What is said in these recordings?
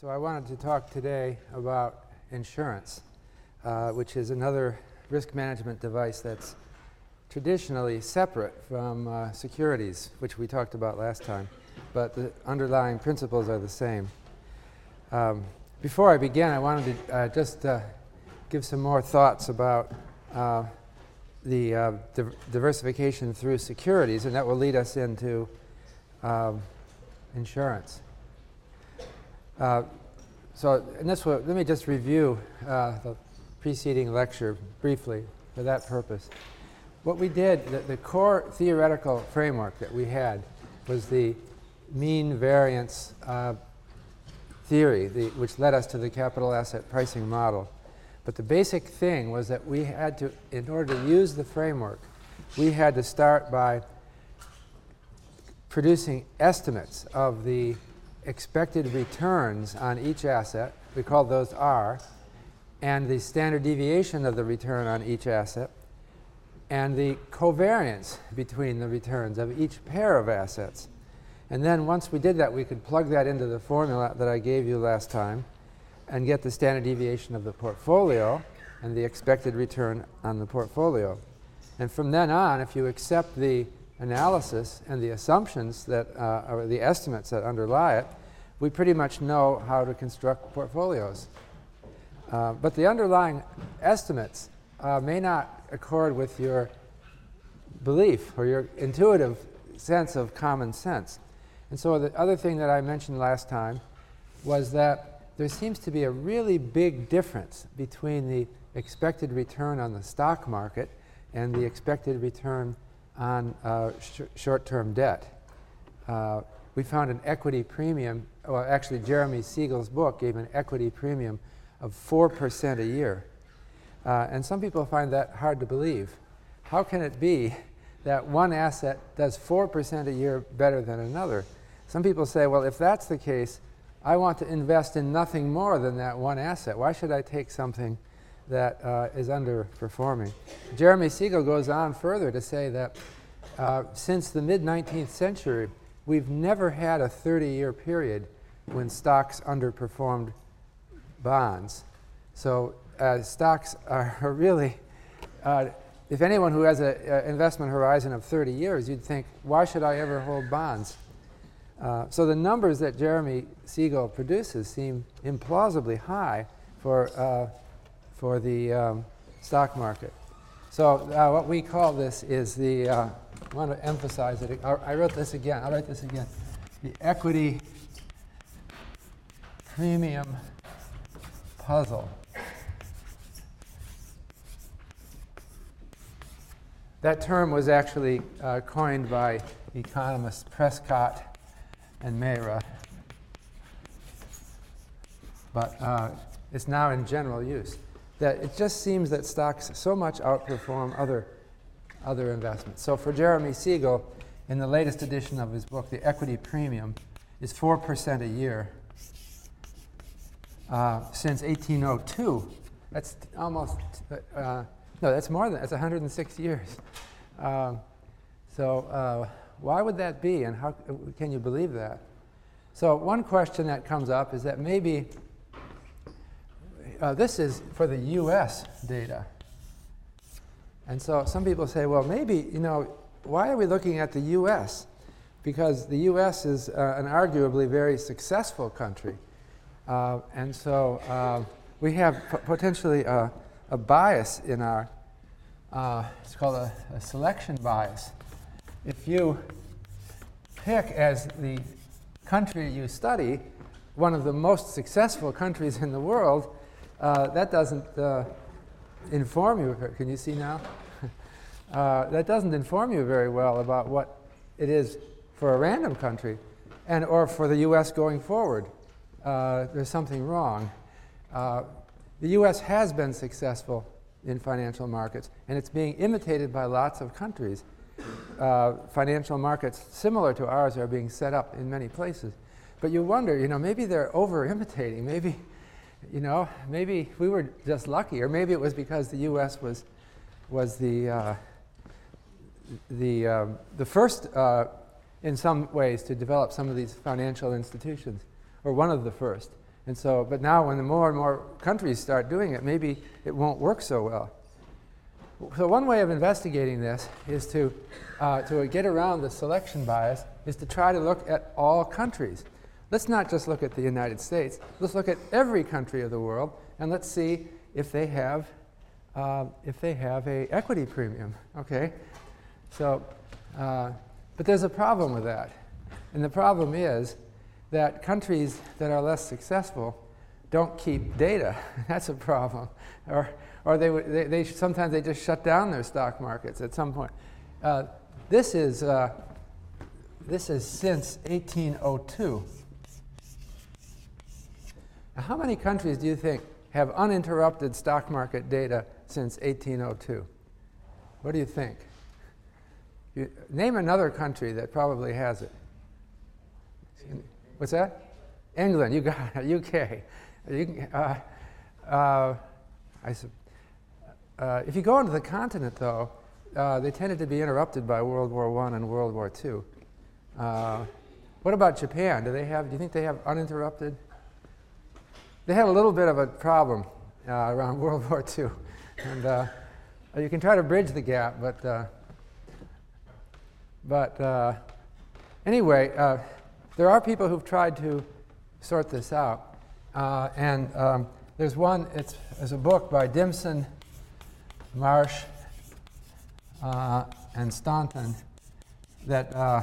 So I wanted to talk today about insurance, uh, which is another risk management device that's traditionally separate from uh, securities, which we talked about last time, but the underlying principles are the same. Um, before I begin, I wanted to uh, just uh, give some more thoughts about uh, the uh, di- diversification through securities, and that will lead us into um, insurance. Uh, so, and this will, let me just review uh, the preceding lecture briefly for that purpose. What we did, the, the core theoretical framework that we had was the mean variance uh, theory, the, which led us to the capital asset pricing model. But the basic thing was that we had to, in order to use the framework, we had to start by producing estimates of the expected returns on each asset, we call those R, and the standard deviation of the return on each asset, and the covariance between the returns of each pair of assets. And then once we did that, we could plug that into the formula that I gave you last time and get the standard deviation of the portfolio and the expected return on the portfolio. And from then on, if you accept the analysis and the assumptions that, uh, or the estimates that underlie it, we pretty much know how to construct portfolios. Uh, but the underlying estimates uh, may not accord with your belief or your intuitive sense of common sense. And so the other thing that I mentioned last time was that there seems to be a really big difference between the expected return on the stock market and the expected return on uh, sh- short term debt. We found an equity premium, well, actually, Jeremy Siegel's book gave an equity premium of 4% a year. Uh, and some people find that hard to believe. How can it be that one asset does 4% a year better than another? Some people say, well, if that's the case, I want to invest in nothing more than that one asset. Why should I take something that uh, is underperforming? Jeremy Siegel goes on further to say that uh, since the mid 19th century, we've never had a 30 year period when stocks underperformed bonds. So uh, stocks are really, uh, if anyone who has an investment horizon of 30 years, you'd think, why should I ever hold bonds? Uh, so the numbers that Jeremy Siegel produces seem implausibly high for, uh, for the um, stock market. So uh, what we call this is the, uh, want to emphasize it. I, wrote this again. I'll write this again. The equity premium puzzle. That term was actually uh, coined by economists Prescott and Mehra, but uh, it's now in general use. That it just seems that stocks so much outperform other, other investments. So for Jeremy Siegel, in the latest edition of his book, The Equity Premium, is 4% a year uh, since 1802. That's almost, uh, no, that's more than, that's 106 years. Um, so uh, why would that be, and how can you believe that? So one question that comes up is that maybe uh, this is for the U.S. data. And so some people say, well, maybe, you know, why are we looking at the U.S.? Because the U.S. is uh, an arguably very successful country. Uh, and so uh, we have p- potentially a, a, bias in our, uh, it's called a, a selection bias. If you pick as the country you study one of the most successful countries in the world, uh, that doesn't uh, inform you. Can you see now? uh, that doesn't inform you very well about what it is for a random country and or for the U.S. going forward. Uh, there's something wrong. Uh, the U.S. has been successful in financial markets, and it's being imitated by lots of countries. Uh, financial markets similar to ours are being set up in many places. But you wonder, you know, maybe they're over imitating. Maybe you know, maybe we were just lucky, or maybe it was because the U.S. was was the uh, the uh, the first, uh, in some ways, to develop some of these financial institutions, or one of the first. And so, but now when the more and more countries start doing it, maybe it won't work so well. So one way of investigating this is to, uh, to get around the selection bias is to try to look at all countries. Let's not just look at the United States. Let's look at every country of the world and let's see if they have, uh, if they have a equity premium. Okay, so, uh, but there's a problem with that, and the problem is that countries that are less successful don't keep data. That's a problem. Or, or they, they, they, sometimes they just shut down their stock markets at some point. Uh, this, is, uh, this is since 1802. How many countries do you think have uninterrupted stock market data since 1802? What do you think? You, name another country that probably has it. What's that? England, you got it. UK. You, uh, uh, I, uh, if you go into the continent, though, uh, they tended to be interrupted by World War I and World War II. Uh, what about Japan? Do they have? Do you think they have uninterrupted? They had a little bit of a problem uh, around World War II, and you can try to bridge the gap, but but anyway there are people who've tried to sort this out. Uh, and um, there's one, it's, there's a book by Dimson, Marsh, uh, and Staunton that uh,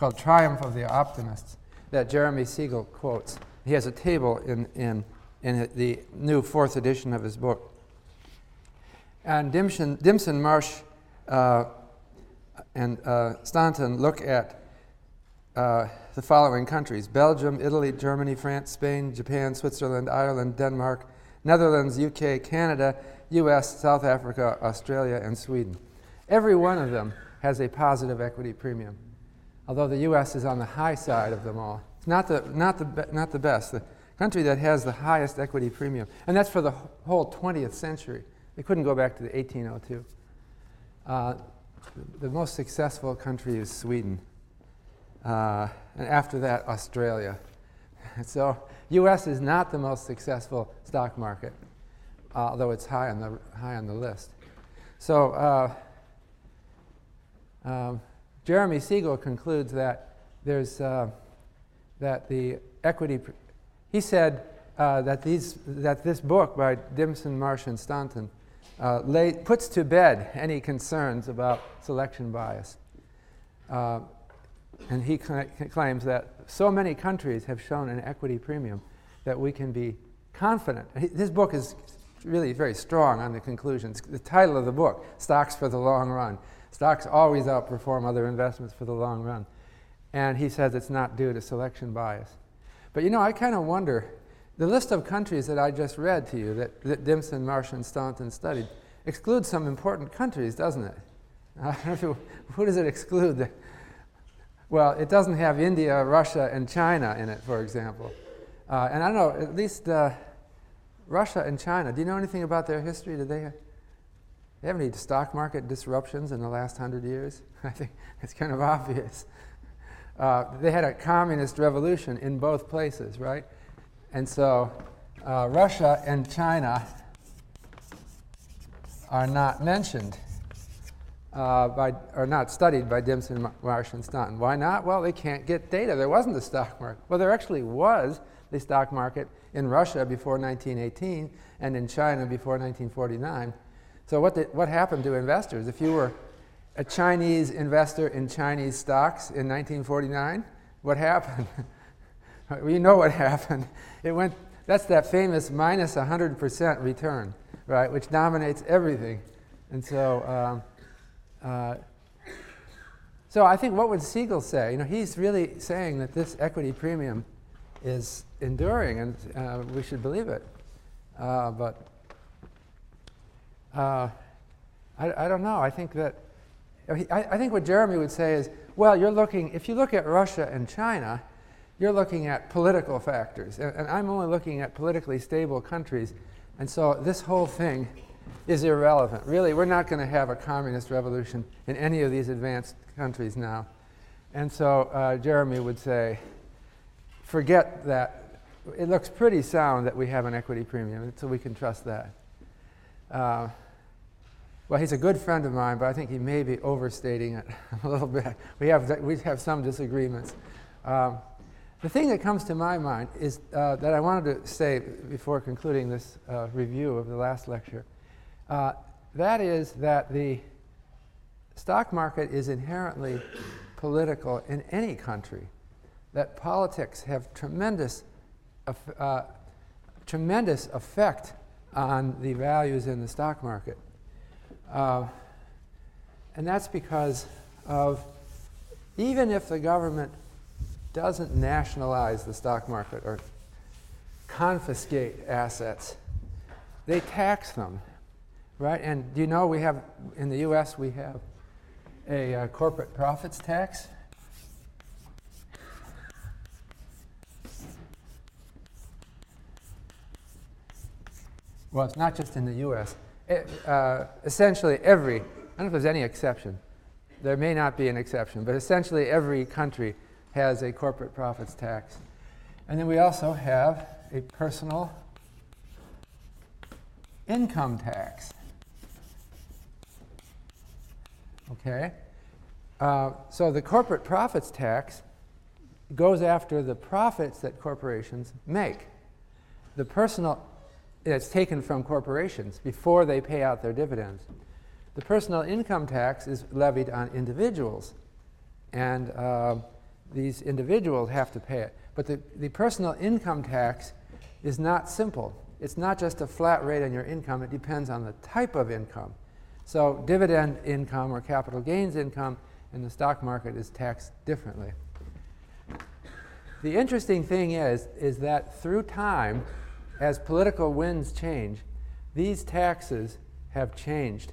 called Triumph of the Optimists that Jeremy Siegel quotes. He has a table in, in, in the new fourth edition of his book. And Dimson, Dimson Marsh, uh, and uh, Staunton look at uh, the following countries Belgium, Italy, Germany, France, Spain, Japan, Switzerland, Ireland, Denmark, Netherlands, UK, Canada, US, South Africa, Australia, and Sweden. Every one of them has a positive equity premium, although the US is on the high side of them all. It's not the, not the, not the best. The country that has the highest equity premium, and that's for the whole 20th century. They couldn't go back to the 1802. Uh, the most successful country is Sweden. Uh, and after that, Australia. so, U.S. is not the most successful stock market, although it's high on the high on the list. So, uh, um, Jeremy Siegel concludes that there's uh, that the equity. Pr- he said uh, that these that this book by Dimson, Marsh, and Staunton uh, lay, puts to bed any concerns about selection bias. Uh, and he cl- claims that so many countries have shown an equity premium that we can be confident. This book is really very strong on the conclusions. The title of the book, Stocks for the Long Run. Stocks always outperform other investments for the long run. And he says it's not due to selection bias. But you know, I kind of wonder the list of countries that I just read to you that, that Dimson, Marsh, and Staunton studied excludes some important countries, doesn't it? who does it exclude? Well, it doesn't have India, Russia, and China in it, for example. Uh, and I don't know, at least uh, Russia and China, do you know anything about their history? Did they, they have any stock market disruptions in the last hundred years? I think it's kind of obvious. Uh, they had a communist revolution in both places, right? And so uh, Russia and China are not mentioned uh, by, are not studied by Dimson, Marsh, and Staunton. Why not? Well, they can't get data. There wasn't a stock market. Well, there actually was the stock market in Russia before 1918 and in China before 1949. So, what, did, what happened to investors? If you were a Chinese investor in Chinese stocks in 1949, what happened? we know what happened. It went, that's that famous minus 100% return, right, which dominates everything. And so, um, uh, so I think what would Siegel say? You know, he's really saying that this equity premium is enduring, and uh, we should believe it. Uh, but uh, I, I, don't know. I think that I, think what Jeremy would say is, well, you're looking. If you look at Russia and China, you're looking at political factors, and, and I'm only looking at politically stable countries, and so this whole thing is irrelevant. Really, we're not going to have a communist revolution in any of these advanced countries now. And so uh, Jeremy would say, forget that it looks pretty sound that we have an equity premium, so we can trust that. Uh, well, he's a good friend of mine, but I think he may be overstating it a little bit. We have, we have some disagreements. Um, the thing that comes to my mind is uh, that I wanted to say before concluding this uh, review of the last lecture. Uh, that is that the stock market is inherently political in any country, that politics have tremendous, uh, tremendous effect on the values in the stock market. Uh, and that's because of, even if the government doesn't nationalize the stock market or confiscate assets, they tax them, right? And do you know we have, in the US, we have a uh, corporate profits tax? Well, it's not just in the US. Uh, essentially, every, I don't know if there's any exception. There may not be an exception, but essentially every country has a corporate profits tax. And then we also have a personal income tax. Okay? Uh, so the corporate profits tax goes after the profits that corporations make. The personal, it's taken from corporations before they pay out their dividends. The personal income tax is levied on individuals. And uh, these individuals have to pay it. But the, the personal income tax is not simple. It's not just a flat rate on your income, it depends on the type of income. So, dividend income or capital gains income in the stock market is taxed differently. The interesting thing is, is that through time, as political winds change, these taxes have changed.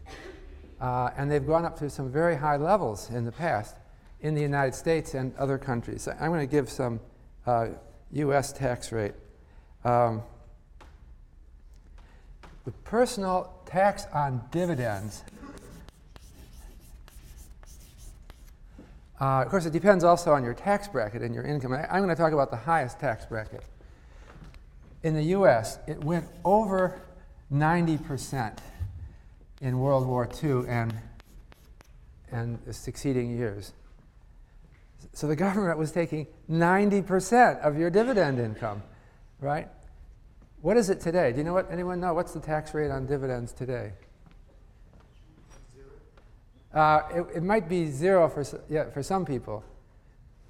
Uh, and they've gone up to some very high levels in the past in the United States and other countries. I'm going to give some uh, US tax rate. Um, the personal tax on dividends. Uh, of course, it depends also on your tax bracket and your income. I, I'm going to talk about the highest tax bracket. In the US, it went over 90% in World War II and, and the succeeding years. So the government was taking 90% of your dividend income, right? What is it today? Do you know what? Anyone know? What's the tax rate on dividends today? Uh, it, it, might be zero for, yeah, for some people,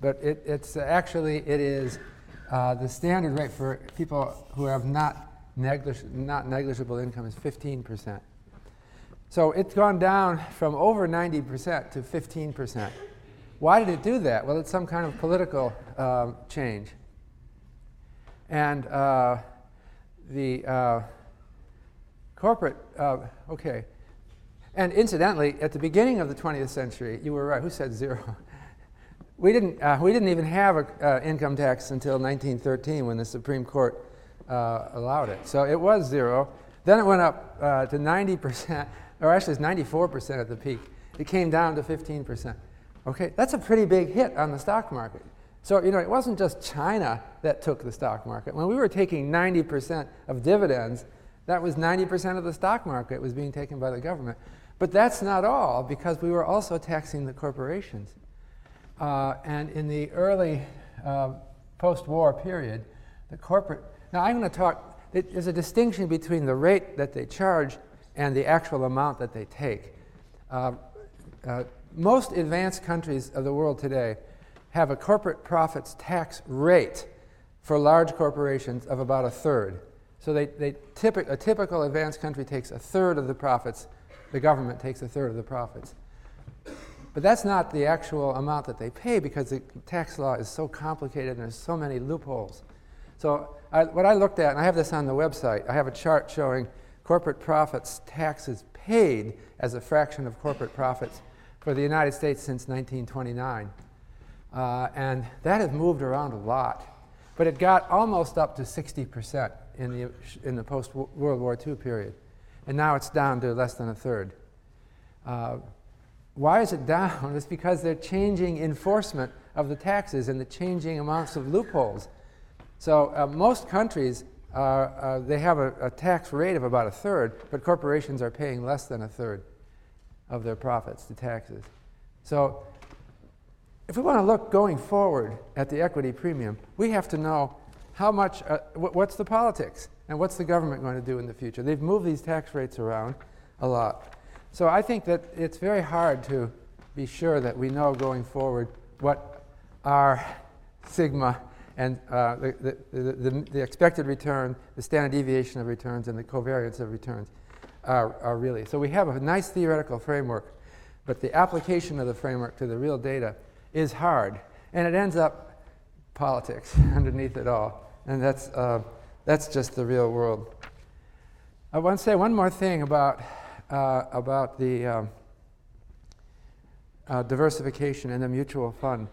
but it, it's actually it is uh, the standard rate for people who have not, neglig- not negligible income is 15%. So it's gone down from over 90% to 15%. Why did it do that? Well, it's some kind of political uh, change. And uh, the uh, corporate, uh, okay. And incidentally, at the beginning of the 20th century, you were right. Who said zero? We, didn't, uh, we didn't even have an uh, income tax until 1913 when the Supreme Court allowed it. So it was zero. Then it went up to 90%, or actually it's 94% at the peak. It came down to 15%. Okay, that's a pretty big hit on the stock market. So, you know, it wasn't just China that took the stock market. When we were taking 90% of dividends, that was 90% of the stock market was being taken by the government. But that's not all, because we were also taxing the corporations. Uh, and in the early uh, post war period, the corporate. Now, I'm going to talk, there's a distinction between the rate that they charge and the actual amount that they take. Uh, uh most advanced countries of the world today have a corporate profits tax rate for large corporations of about a third. So they, they a typical advanced country takes a third of the profits, the government takes a third of the profits. But that's not the actual amount that they pay because the tax law is so complicated and there's so many loopholes. So I, what I looked at, and I have this on the website, I have a chart showing corporate profits taxes paid as a fraction of corporate profits for the United States since 1929. Uh, and that has moved around a lot. But it got almost up to 60% in the, in the post World War II period. And now it's down to less than a third. Uh, why is it down? It's because they're changing enforcement of the taxes and the changing amounts of loopholes. So uh, most countries, are, uh, they have a, a tax rate of about a third, but corporations are paying less than a third of their profits to taxes. So if we want to look going forward at the equity premium, we have to know how much, uh, what's the politics and what's the government going to do in the future. They've moved these tax rates around a lot. So I think that it's very hard to be sure that we know going forward what our sigma and uh, the, the, the, the, expected return, the standard deviation of returns, and the covariance of returns are, are really. So we have a nice theoretical framework, but the application of the framework to the real data is hard, and it ends up politics underneath it all, and that's, uh, that's just the real world. I want to say one more thing about, uh, about the um, uh, diversification and the mutual fund.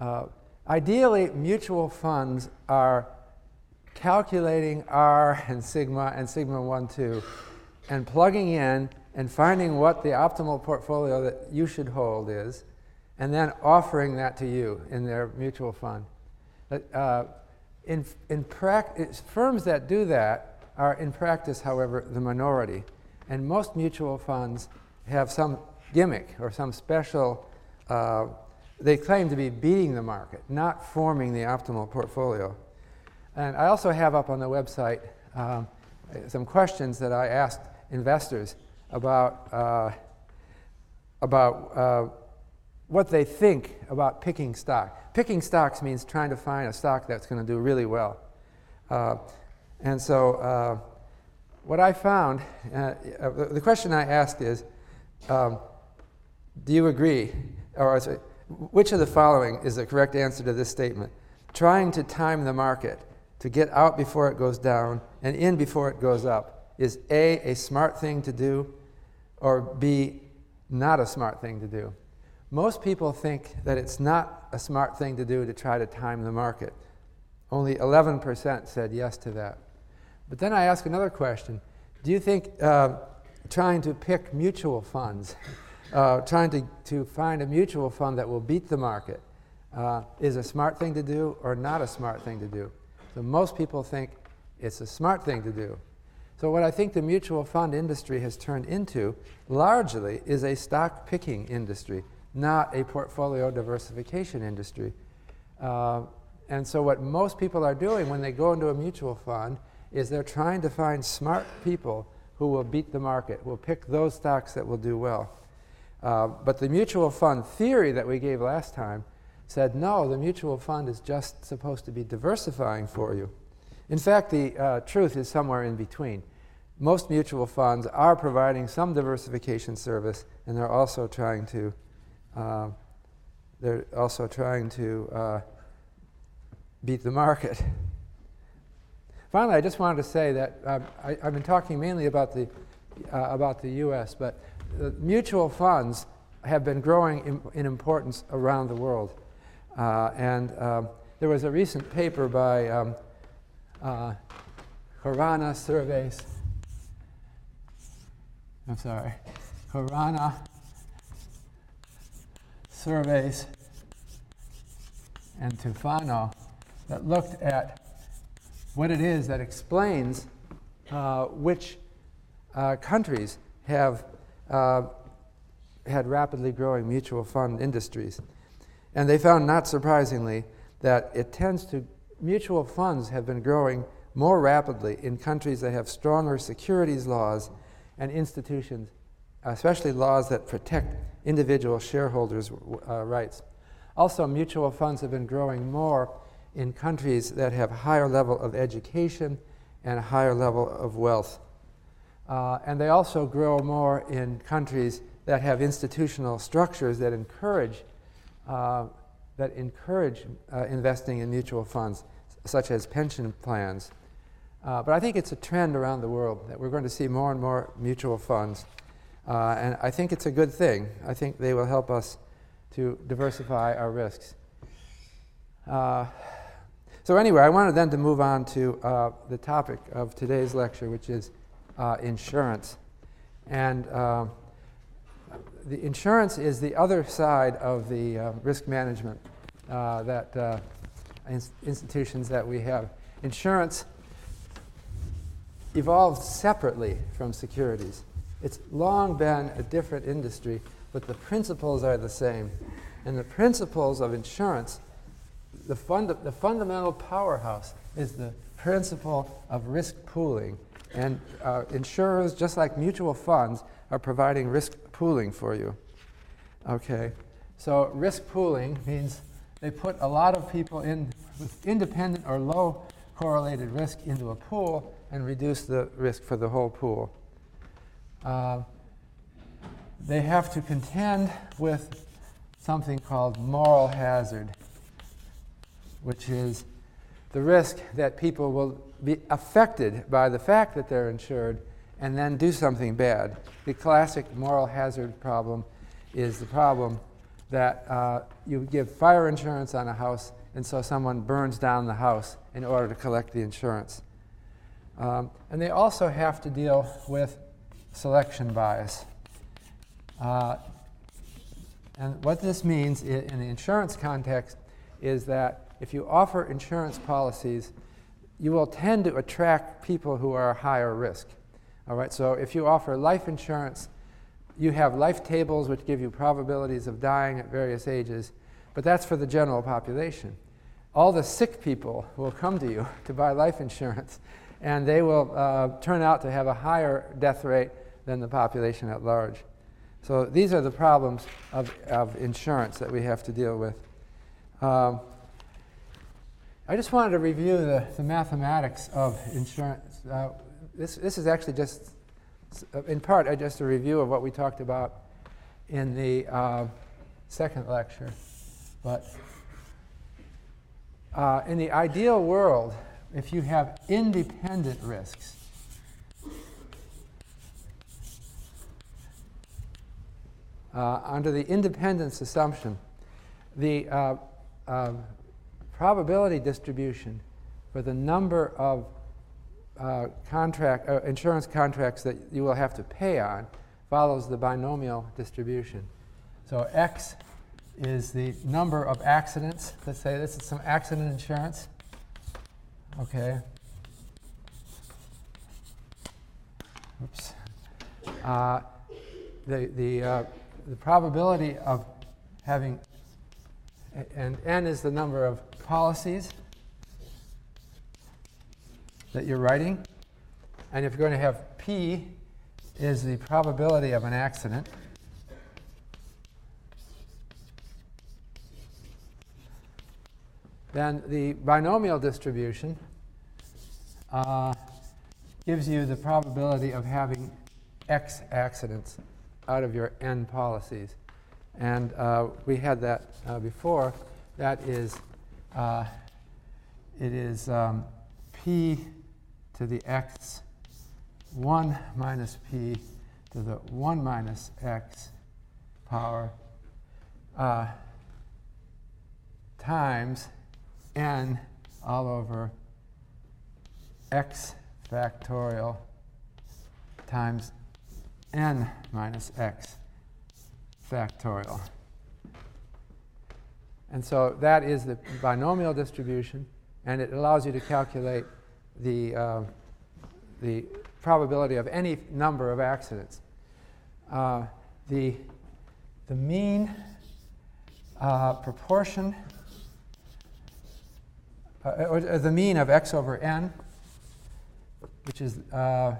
Uh, ideally, mutual funds are calculating R and sigma and sigma 1, 2, and plugging in and finding what the optimal portfolio that you should hold is, and then offering that to you in their mutual fund. Uh, in, in practice, firms that do that are, in practice, however, the minority. And most mutual funds have some gimmick or some special uh, they claim to be beating the market, not forming the optimal portfolio. And I also have up on the website um, some questions that I asked investors about, uh, about uh, what they think about picking stock. Picking stocks means trying to find a stock that's going to do really well. Uh, and so, uh, what I found, uh, the question I asked is um, Do you agree? Or which of the following is the correct answer to this statement? Trying to time the market to get out before it goes down and in before it goes up is A, a smart thing to do, or B, not a smart thing to do. Most people think that it's not a smart thing to do to try to time the market. Only 11% said yes to that. But then I ask another question Do you think uh, trying to pick mutual funds uh, trying to, to find a mutual fund that will beat the market uh, is a smart thing to do or not a smart thing to do. So most people think it's a smart thing to do. So what I think the mutual fund industry has turned into largely is a stock picking industry, not a portfolio diversification industry. Uh, and so what most people are doing when they go into a mutual fund is they're trying to find smart people who will beat the market, will pick those stocks that will do well. Uh, but the mutual fund theory that we gave last time said no, the mutual fund is just supposed to be diversifying for you. In fact, the uh, truth is somewhere in between. Most mutual funds are providing some diversification service, and they're also trying to uh, they're also trying to uh, beat the market. Finally, I just wanted to say that um, I, have been talking mainly about the uh, about the U.S., but mutual funds have been growing in, in importance around the world. Uh, and um, there was a recent paper by um, uh, Servaes. I'm sorry, Khorana Servaes and Tufano that looked at what it is that explains uh, which uh, countries have uh, had rapidly growing mutual fund industries. And they found, not surprisingly, that it tends to, mutual funds have been growing more rapidly in countries that have stronger securities laws and institutions, especially laws that protect individual shareholders' uh, rights. Also, mutual funds have been growing more in countries that have higher level of education and a higher level of wealth. Uh, and they also grow more in countries that have institutional structures that encourage, uh, that encourage uh, investing in mutual funds, such as pension plans. Uh, but I think it's a trend around the world that we're going to see more and more mutual funds. Uh, and I think it's a good thing. I think they will help us to diversify our risks. Uh, so, anyway, I wanted then to move on to the topic of today's lecture, which is uh, insurance. And uh, the insurance is the other side of the uh, risk management uh, that uh, ins- institutions that we have. insurance evolved separately from securities. It's long been a different industry, but the principles are the same. And the principles of insurance, the, fund, the fundamental powerhouse is the principle of risk pooling. And uh, insurers, just like mutual funds, are providing risk pooling for you. Okay, so risk pooling means they put a lot of people in with independent or low correlated risk into a pool and reduce the risk for the whole pool. Uh, they have to contend with something called moral hazard, which is the risk that people will be affected by the fact that they're insured and then do something bad. The classic moral hazard problem is the problem that uh, you give fire insurance on a house, and so someone burns down the house in order to collect the insurance. Um, and they also have to deal with selection bias. Uh, and what this means in the insurance context is that if you offer insurance policies, you will tend to attract people who are higher risk. All right, so if you offer life insurance, you have life tables which give you probabilities of dying at various ages, but that's for the general population. All the sick people will come to you to buy life insurance, and they will uh, turn out to have a higher death rate than the population at large. So these are the problems of, of insurance that we have to deal with. Um, I just wanted to review the, the mathematics of insurance. Uh, this, this is actually just, in part, uh, just a review of what we talked about in the uh, second lecture. But uh, in the ideal world, if you have independent risks, uh, under the independence assumption, the uh, uh, probability distribution for the number of uh, contract, uh, insurance contracts that you will have to pay on follows the binomial distribution. So X is the number of accidents. Let's say this is some accident insurance. Okay. Oops. Uh, the, the, uh, the probability of having, and n is the number of policies that you're writing. And if you're going to have p is the probability of an accident. Then the binomial distribution uh, gives you the probability of having x accidents out of your n policies. And uh, we had that uh, before. That is, uh, it is um, p to the x 1 minus p to the 1 minus x power uh, times n all over x factorial times n minus x factorial. And so that is the binomial distribution, and it allows you to calculate the, uh, the probability of any number of accidents. Uh, the, the mean uh, proportion, uh, or the mean of x over n, which is uh,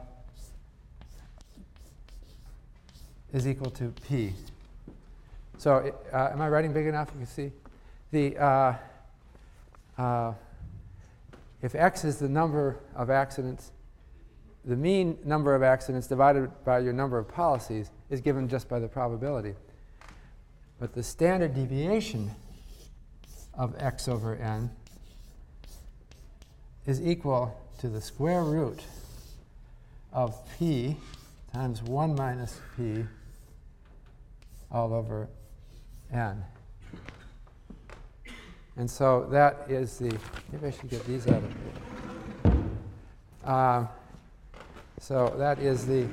is equal to p. So uh, am I writing big enough? You can see the uh, uh, if x is the number of accidents, the mean number of accidents divided by your number of policies is given just by the probability. But the standard deviation of x over n is equal to the square root of p times 1 minus p all over n. And so that is the, maybe I should get these out of here. Um, so that is the,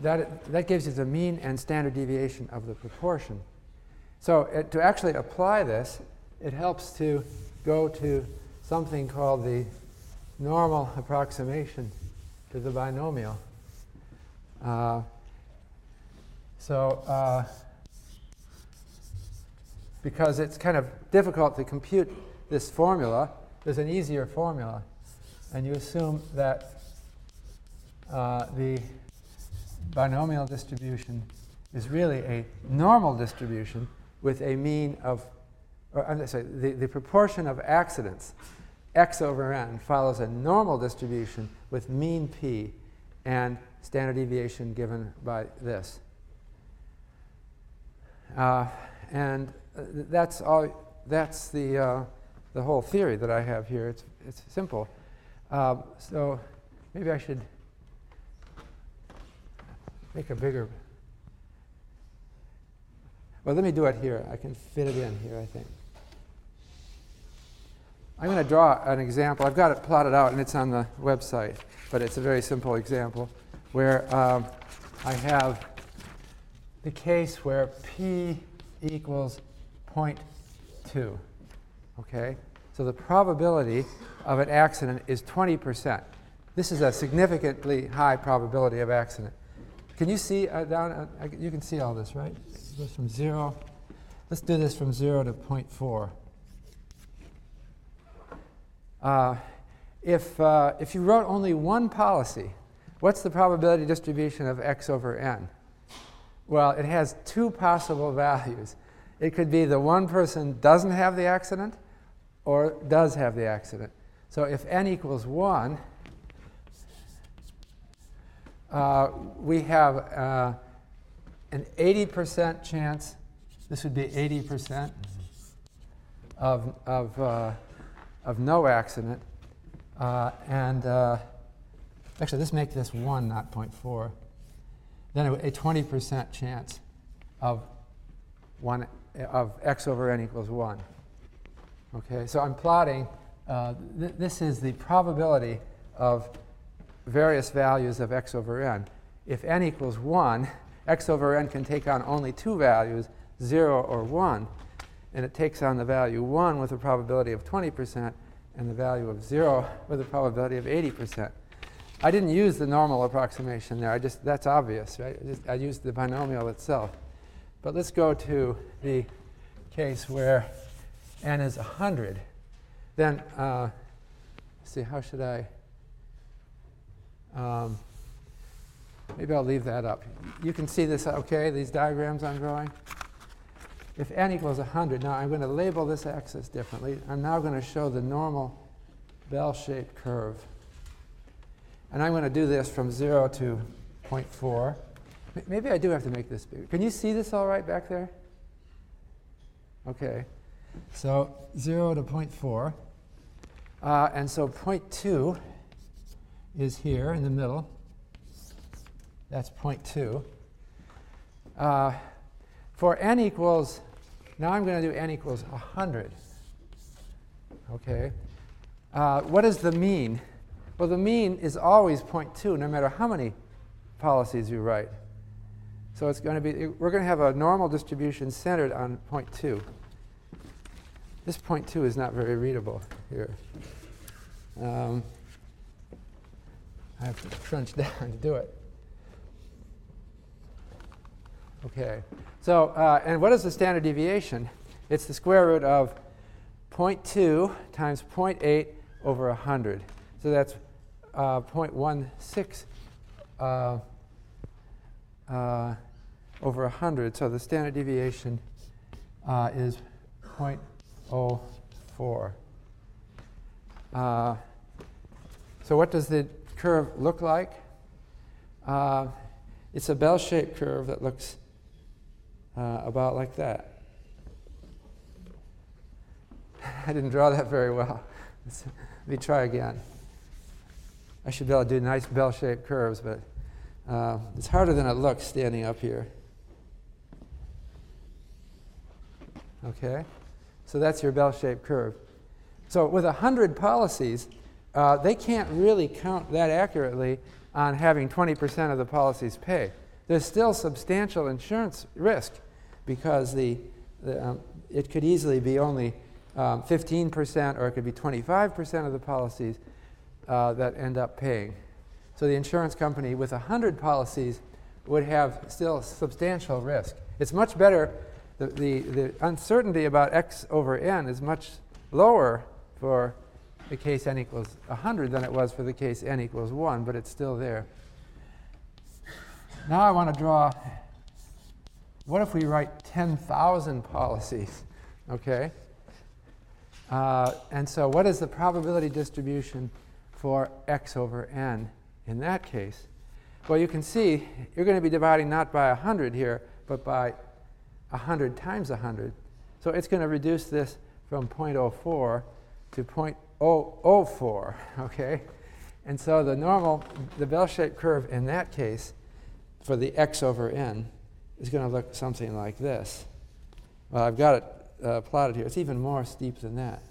that, that gives you the mean and standard deviation of the proportion. So it, to actually apply this, it helps to go to something called the normal approximation to the binomial. Uh, so, uh, because it's kind of difficult to compute this formula, there's an easier formula. And you assume that uh, the binomial distribution is really a normal distribution with a mean of, or I'm sorry, the, the proportion of accidents, x over n, follows a normal distribution with mean p and standard deviation given by this. Uh, and uh, that's all. That's the uh, the whole theory that I have here. It's it's simple. Um, so maybe I should make a bigger. Well, let me do it here. I can fit it in here, I think. I'm going to draw an example. I've got it plotted out and it's on the website, but it's a very simple example where um, I have the case where p equals 0.2. Okay? So the probability of an accident is 20%. This is a significantly high probability of accident. Can you see uh, down? Uh, you can see all this, right? Goes from zero. Let's do this from zero to 0.4. Uh, if, uh, if you wrote only one policy, what's the probability distribution of x over n? Well, it has two possible values. It could be the one person doesn't have the accident or does have the accident. So if n equals 1, uh, we have uh, an 80% chance, this would be 80% of, of, uh, of no accident. Uh, and uh, actually, let's make this 1, not 0.4. Then a 20% chance of, one, of x over n equals 1. Okay, so I'm plotting, uh, th- this is the probability of various values of x over n. If n equals 1, x over n can take on only two values, 0 or 1, and it takes on the value 1 with a probability of 20% and the value of 0 with a probability of 80%. I didn't use the normal approximation there. I just that's obvious, right? I, just, I used the binomial itself. But let's go to the case where n is 100. Then, uh, see, how should I? Um, maybe I'll leave that up. You can see this, okay, these diagrams I'm drawing? If n equals 100, now I'm going to label this axis differently. I'm now going to show the normal bell-shaped curve. And I'm going to do this from 0 to 0.4. Maybe I do have to make this bigger. Can you see this all right back there? Okay. So 0 to 0.4. Uh, and so 0.2 is here in the middle. That's 0.2. Uh, for n equals, now I'm going to do n equals 100. Okay. Uh, what is the mean? Well, the mean is always 0.2, no matter how many policies you write. So it's going to be, we're going to have a normal distribution centered on 0.2. This 0.2 is not very readable here. Um, I have to crunch down to do it. Okay, so, uh, and what is the standard deviation? It's the square root of 0.2 times 0.8 over 100. So that's uh, 0.16 uh, uh, over 100. So the standard deviation uh, is 0.04. Uh, so what does the curve look like? Uh, it's a bell-shaped curve that looks about like that. I didn't draw that very well. Let me try again. I should be able to do nice bell-shaped curves, but uh, it's harder than it looks standing up here. Okay? So that's your bell-shaped curve. So with 100 policies, uh, they can't really count that accurately on having 20% of the policies pay. There's still substantial insurance risk because the um, it could easily be only um, 15% or it could be 25% of the policies uh, that end up paying. So the insurance company with 100 policies would have still substantial risk. It's much better, the, the, the uncertainty about x over n is much lower for the case n equals 100 than it was for the case n equals 1, but it's still there. Now I want to draw, what if we write 10,000 policies, okay? Uh, and so what is the probability distribution for x over n in that case? Well, you can see you're going to be dividing not by 100 here, but by 100 times 100. So it's going to reduce this from 0.04 to 0.004, okay? And so the normal, the bell-shaped curve in that case for the x over n is going to look something like this. Well, I've got it uh, plotted here. It's even more steep than that.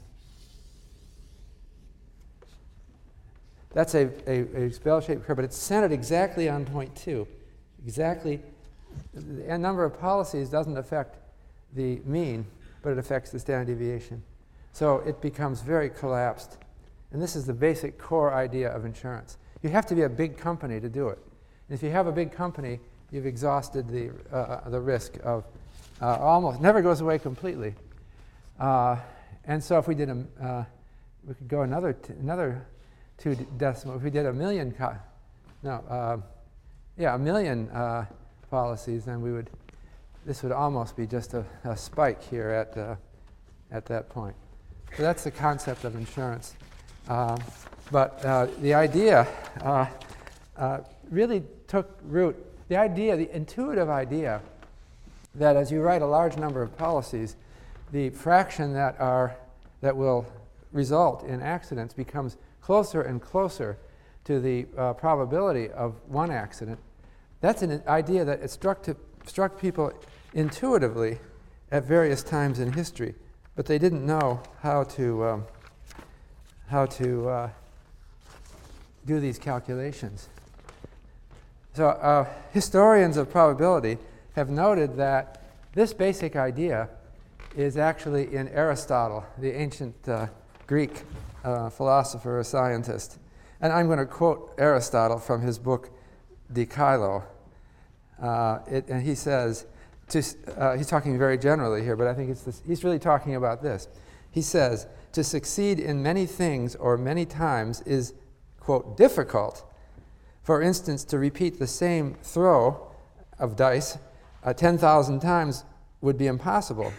That's a, a, a bell-shaped curve, but it's centered exactly on point two. Exactly, the number of policies doesn't affect the mean, but it affects the standard deviation. So it becomes very collapsed. And this is the basic core idea of insurance. You have to be a big company to do it. And if you have a big company, you've exhausted the, uh, uh the risk of uh, almost, never goes away completely. Uh, and so if we did a, uh, we could go another, t- another two decimal. If we did a million, co- no, uh, yeah, a million uh, policies, then we would, this would almost be just a, a spike here at, uh, at that point. So that's the concept of insurance. Um, but uh, the idea uh, uh, really took root. The idea, the intuitive idea, that as you write a large number of policies, the fraction that are that will result in accidents becomes closer and closer to the uh, probability of one accident, that's an idea that struck, to, struck people intuitively at various times in history, but they didn't know how to, um, how to uh, do these calculations. So, uh, historians of probability have noted that this basic idea is actually in Aristotle, the ancient uh, Greek uh, philosopher or scientist. And I'm going to quote Aristotle from his book De Caelo. Uh, it, and he says, to, uh, he's talking very generally here, but I think this, he's really talking about this. He says, to succeed in many things or many times is, quote, difficult. For instance, to repeat the same throw of dice uh, 10,000 times would be impossible,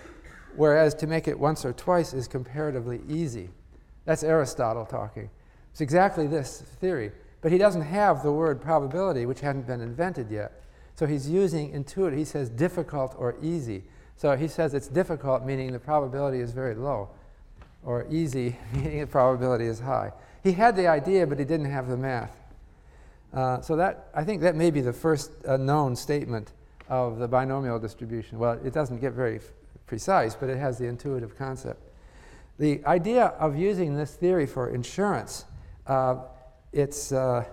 whereas to make it once or twice is comparatively easy. That's Aristotle talking. It's exactly this theory. But he doesn't have the word probability, which hadn't been invented yet. So he's using intuitive. He says difficult or easy. So he says it's difficult, meaning the probability is very low, or easy, meaning the probability is high. He had the idea, but he didn't have the math. Uh, so that I think that may be the first uh, known statement of the binomial distribution. Well, it doesn't get very f- precise, but it has the intuitive concept. The idea of using this theory for insurance, uh, it's uh,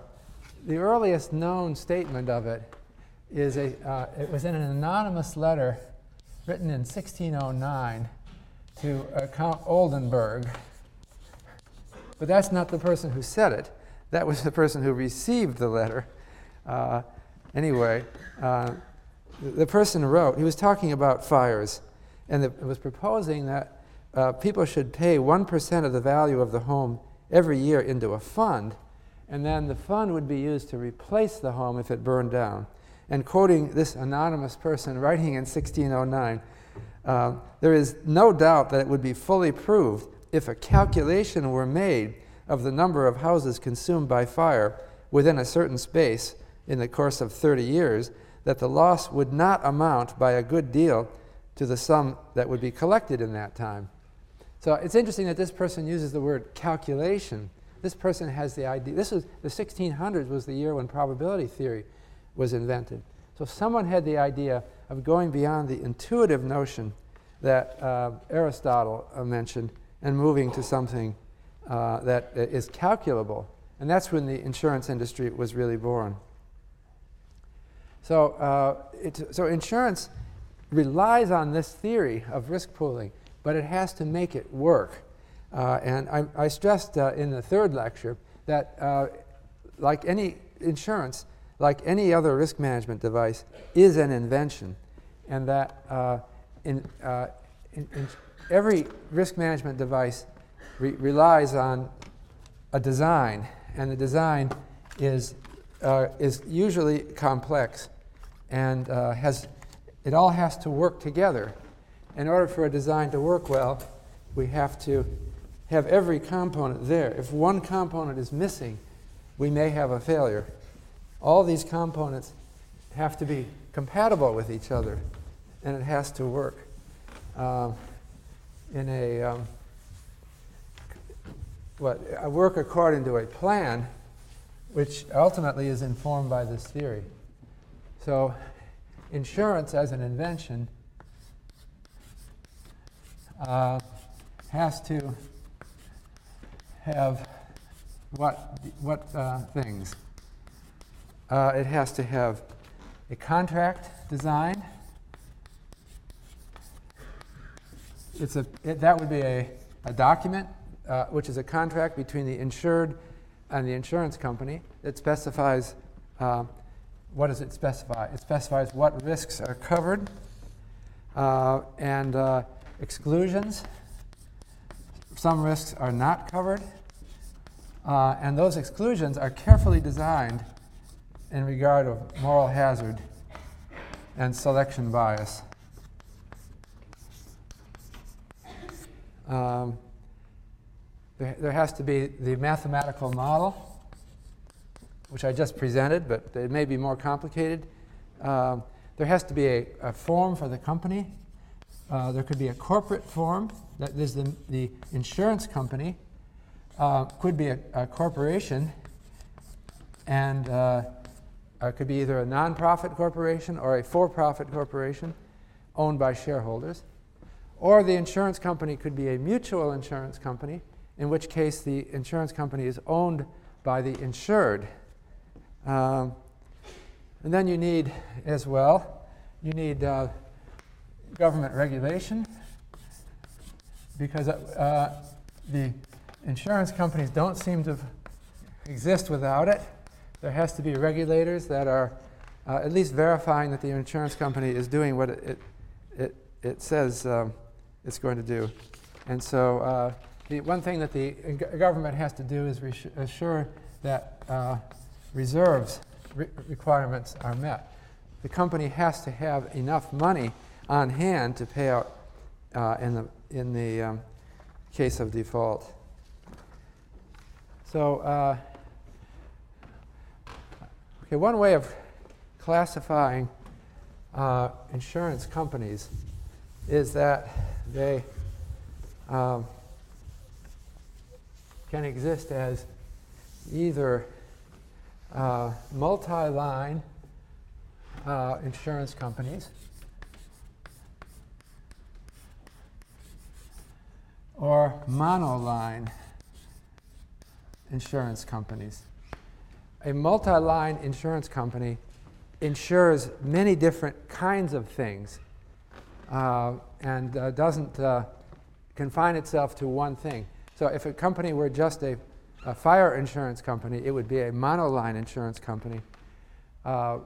the earliest known statement of it is a, uh, it was in an anonymous letter written in 1609 to Count Oldenburg. But that's not the person who said it. That was the person who received the letter. Uh, anyway, uh, the person wrote, he was talking about fires, and the, was proposing that uh, people should pay 1% of the value of the home every year into a fund, and then the fund would be used to replace the home if it burned down. And quoting this anonymous person writing in 1609, uh, there is no doubt that it would be fully proved if a calculation were made of the number of houses consumed by fire within a certain space in the course of 30 years, that the loss would not amount by a good deal to the sum that would be collected in that time. So it's interesting that this person uses the word calculation. This person has the idea. This was the 1600s was the year when probability theory was invented. So someone had the idea of going beyond the intuitive notion that uh, Aristotle uh, mentioned and moving to something uh, that is calculable. And that's when the insurance industry was really born. So, uh, so insurance relies on this theory of risk pooling, but it has to make it work. Uh, and I, I stressed uh, in the third lecture that, uh, like any insurance, like any other risk management device, is an invention, and that uh, in, uh, in, in every risk management device re relies on a design, and the design is, uh, is usually complex and has it all has to work together. In order for a design to work well, we have to have every component there. If one component is missing, we may have a failure. All these components have to be compatible with each other, and it has to work um, in a um, what a work according to a plan, which ultimately is informed by this theory. So insurance as an invention uh, has to have what, what uh, things? Uh, it has to have a contract design. It's a, it, that would be a, a document, uh, which is a contract between the insured and the insurance company that specifies uh, what does it specify? It specifies what risks are covered uh, and uh, exclusions. Some risks are not covered. Uh, and those exclusions are carefully designed in regard of moral hazard and selection bias. Um, there, there has to be the mathematical model which I just presented, but it may be more complicated. Uh, there has to be a, a form for the company. Uh, there could be a corporate form, that is the, the insurance company, uh, could be a, a corporation, and uh, it could be either a nonprofit corporation or a for profit corporation owned by shareholders. Or the insurance company could be a mutual insurance company, in which case the insurance company is owned by the insured. Um, and then you need, as well, you need uh, government regulation because uh, the insurance companies don't seem to exist without it. There has to be regulators that are uh, at least verifying that the insurance company is doing what it, it, it says um, it's going to do. And so uh, the one thing that the government has to do is assure that uh, reserves re requirements are met. The company has to have enough money on hand to pay out uh, in the, in the um, case of default. So, uh, okay, one way of classifying uh, insurance companies is that they um, can exist as either uh, multi-line uh, insurance companies or monoline insurance companies. A multi-line insurance company insures many different kinds of things uh, and uh, doesn't uh, confine itself to one thing. So if a company were just a a fire insurance company, it would be a monoline insurance company. Uh,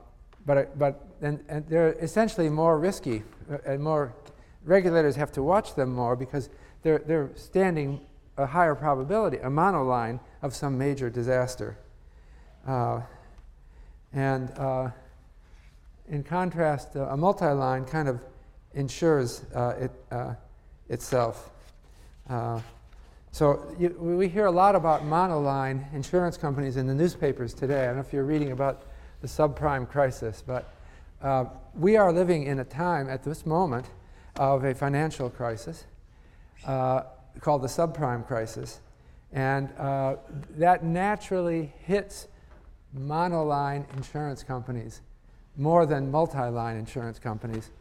but, but and, and they're essentially more risky uh, and more regulators have to watch them more because they're, they're standing a higher probability, a monoline of some major disaster. Uh, and uh, in contrast, uh, a multi-line kind of insures uh, it, uh, itself. So you, we hear a lot about monoline insurance companies in the newspapers today. I don't know if you're reading about the subprime crisis, but uh, we are living in a time at this moment of a financial crisis uh, called the subprime crisis. And uh, that naturally hits monoline insurance companies more than multi-line insurance companies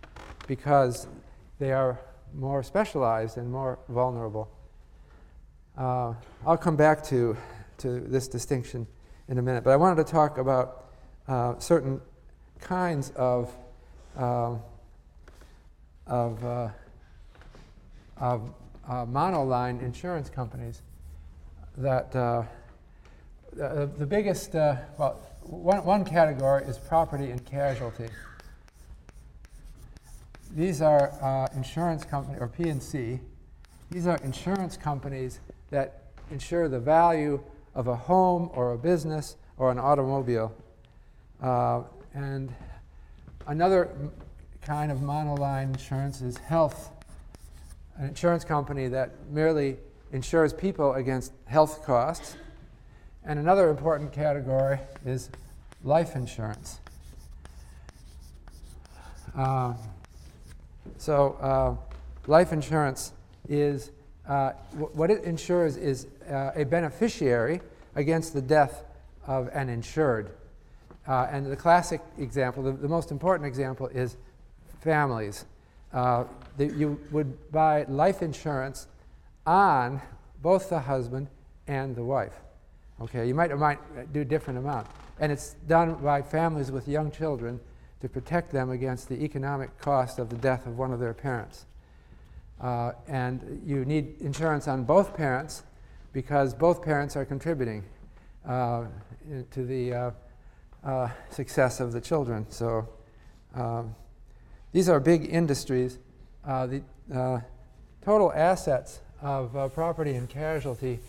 because they are more specialized and more vulnerable. Uh, I'll come back to, to this distinction in a minute, but I wanted to talk about uh, certain kinds of uh, of, of uh, monoline insurance companies that uh, the, the biggest, uh, well, one, one category is property and casualty. These are uh, insurance companies, or P&C. These are insurance companies that insure the value of a home or a business or an automobile. Uh, and another kind of monoline insurance is health, an insurance company that merely insures people against health costs. And another important category is life insurance. Uh, so, uh, life insurance is uh, w- what it insures is uh, a beneficiary against the death of an insured. Uh, and the classic example, the, the, most important example, is families. The, you would buy life insurance on both the husband and the wife. Okay, you might might do different amount. And it's done by families with young children to protect them against the economic cost of the death of one of their parents. Uh, and you need insurance on both parents because both parents are contributing uh, to the uh, uh, success of the children. So um, these are big industries. Uh, the uh, total assets of property and casualty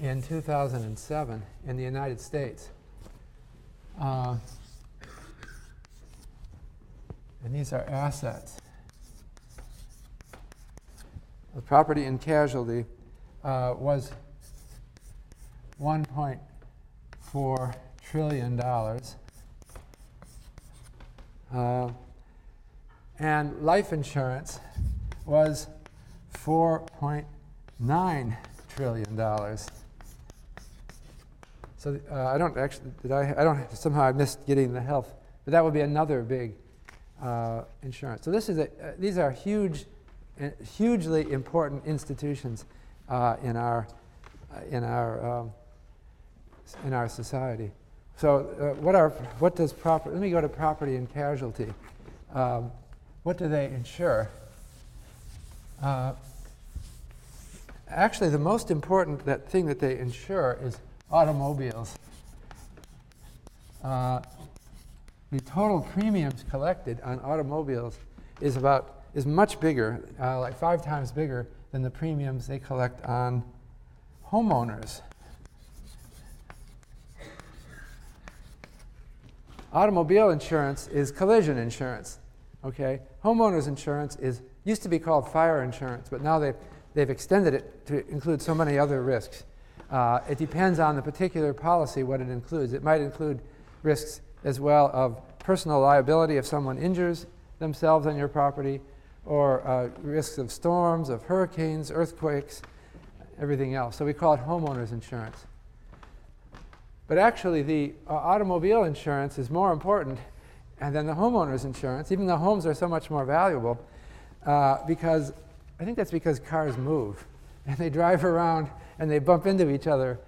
in 2007 in the United States. and these are assets. The property and casualty uh, was 1.4 trillion dollars. Uh, and life insurance was 4.9 trillion dollars. So uh, I don't actually did I I don't somehow I missed getting the health, but that would be another big uh, insurance. So this is a, uh, these are huge, uh, hugely important institutions uh, in our in our um, in our society. So uh, what are what does property? Let me go to property and casualty. Um, what do they insure? Uh, actually, the most important that thing that they insure is automobiles. Uh, the total premiums collected on automobiles is about is much bigger, uh, like five times bigger than the premiums they collect on homeowners. Automobile insurance is collision insurance. Okay, homeowners insurance is used to be called fire insurance, but now they've they've extended it to include so many other risks. Uh, it depends on the particular policy what it includes. It might include risks as well of personal liability if someone injures themselves on your property, or uh, risks of storms, of hurricanes, earthquakes, everything else. So we call it homeowners insurance. But actually, the uh, automobile insurance is more important than the homeowners insurance, even though homes are so much more valuable, uh, because I think that's because cars move and they drive around and they bump into each other.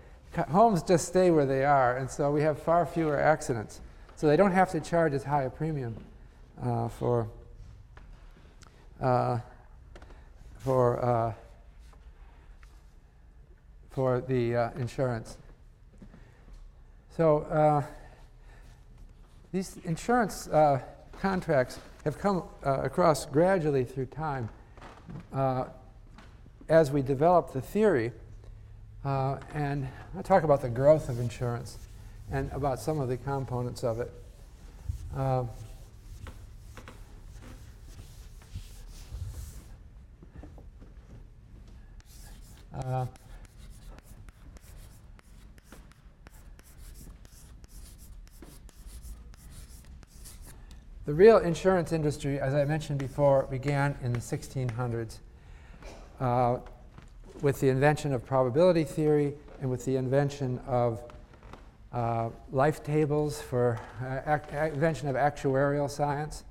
homes just stay where they are, and so we have far fewer accidents. So they don't have to charge as high a premium uh, for uh, for uh, for the uh, insurance. So uh, these insurance uh, contracts have come uh, across gradually through time uh, as we develop the theory. Uh, and I'll talk about the growth of insurance and about some of the components of it. Uh, The real insurance industry, as I mentioned before, began in the 1600s uh, with the invention of probability theory and with the invention of uh, life tables for uh, invention of actuarial science.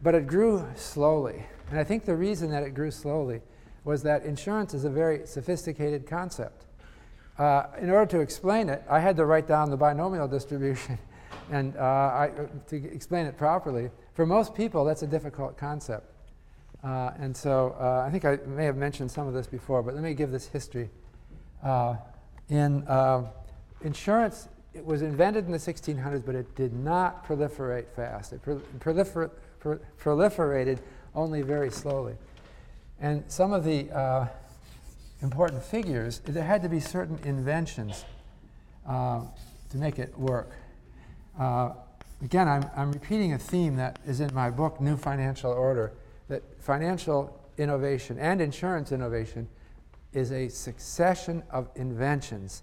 But it grew slowly. And I think the reason that it grew slowly was that insurance is a very sophisticated concept. Uh, in order to explain it, I had to write down the binomial distribution and uh, I, to explain it properly, for most people, that's a difficult concept. Uh, and so uh, I think I may have mentioned some of this before, but let me give this history. Uh, in uh, insurance, it was invented in the 1600s, but it did not proliferate fast. It prolifer proliferated only very slowly. And some of the uh, important figures, there had to be certain inventions uh, to make it work. Uh, again, I'm, I'm repeating a theme that is in my book, New Financial Order, that financial innovation and insurance innovation is a succession of inventions.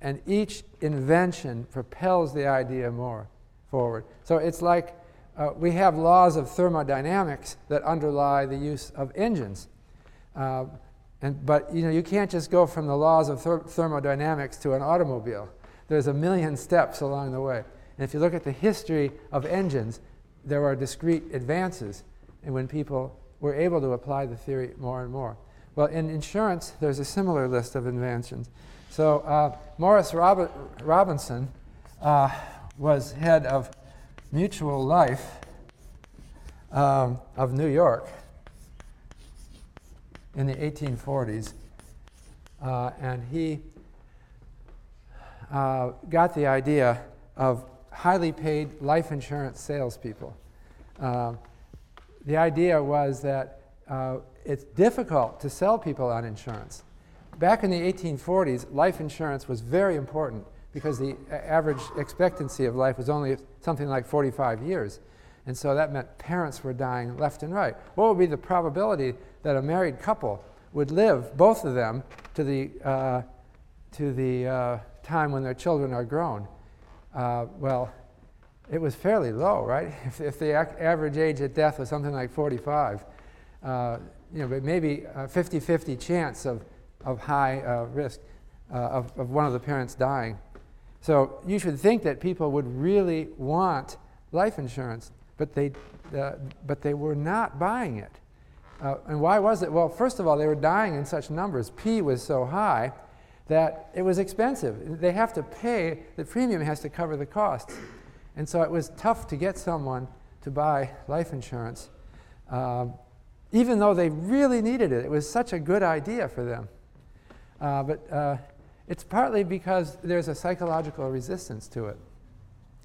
And each invention propels the idea more forward. So it's like uh, we have laws of thermodynamics that underlie the use of engines. Uh, and, but you know, you can't just go from the laws of ther thermodynamics to an automobile. There's a million steps along the way. And if you look at the history of engines, there are discrete advances and when people were able to apply the theory more and more. Well, in insurance, there's a similar list of inventions. So uh, Morris Rob Robinson uh, was head of Mutual Life um, of New York in the 1840s. Uh, and he uh, got the idea of highly paid life insurance salespeople. Uh, the idea was that uh, it's difficult to sell people on insurance. Back in the 1840s, life insurance was very important because the average expectancy of life was only something like 45 years. And so that meant parents were dying left and right. What would be the probability that a married couple would live, both of them, to the, uh, to the uh, time when their children are grown? Uh, well, it was fairly low, right? If, if the ac- average age at death was something like 45, uh, you know, but maybe a 50 50 chance of, of high uh, risk uh, of, of one of the parents dying. So you should think that people would really want life insurance but they, uh, but they were not buying it. Uh, and why was it? Well, first of all, they were dying in such numbers. P was so high that it was expensive. They have to pay, the premium has to cover the costs. And so it was tough to get someone to buy life insurance, um, even though they really needed it. It was such a good idea for them. Uh, but uh, it's partly because there's a psychological resistance to it.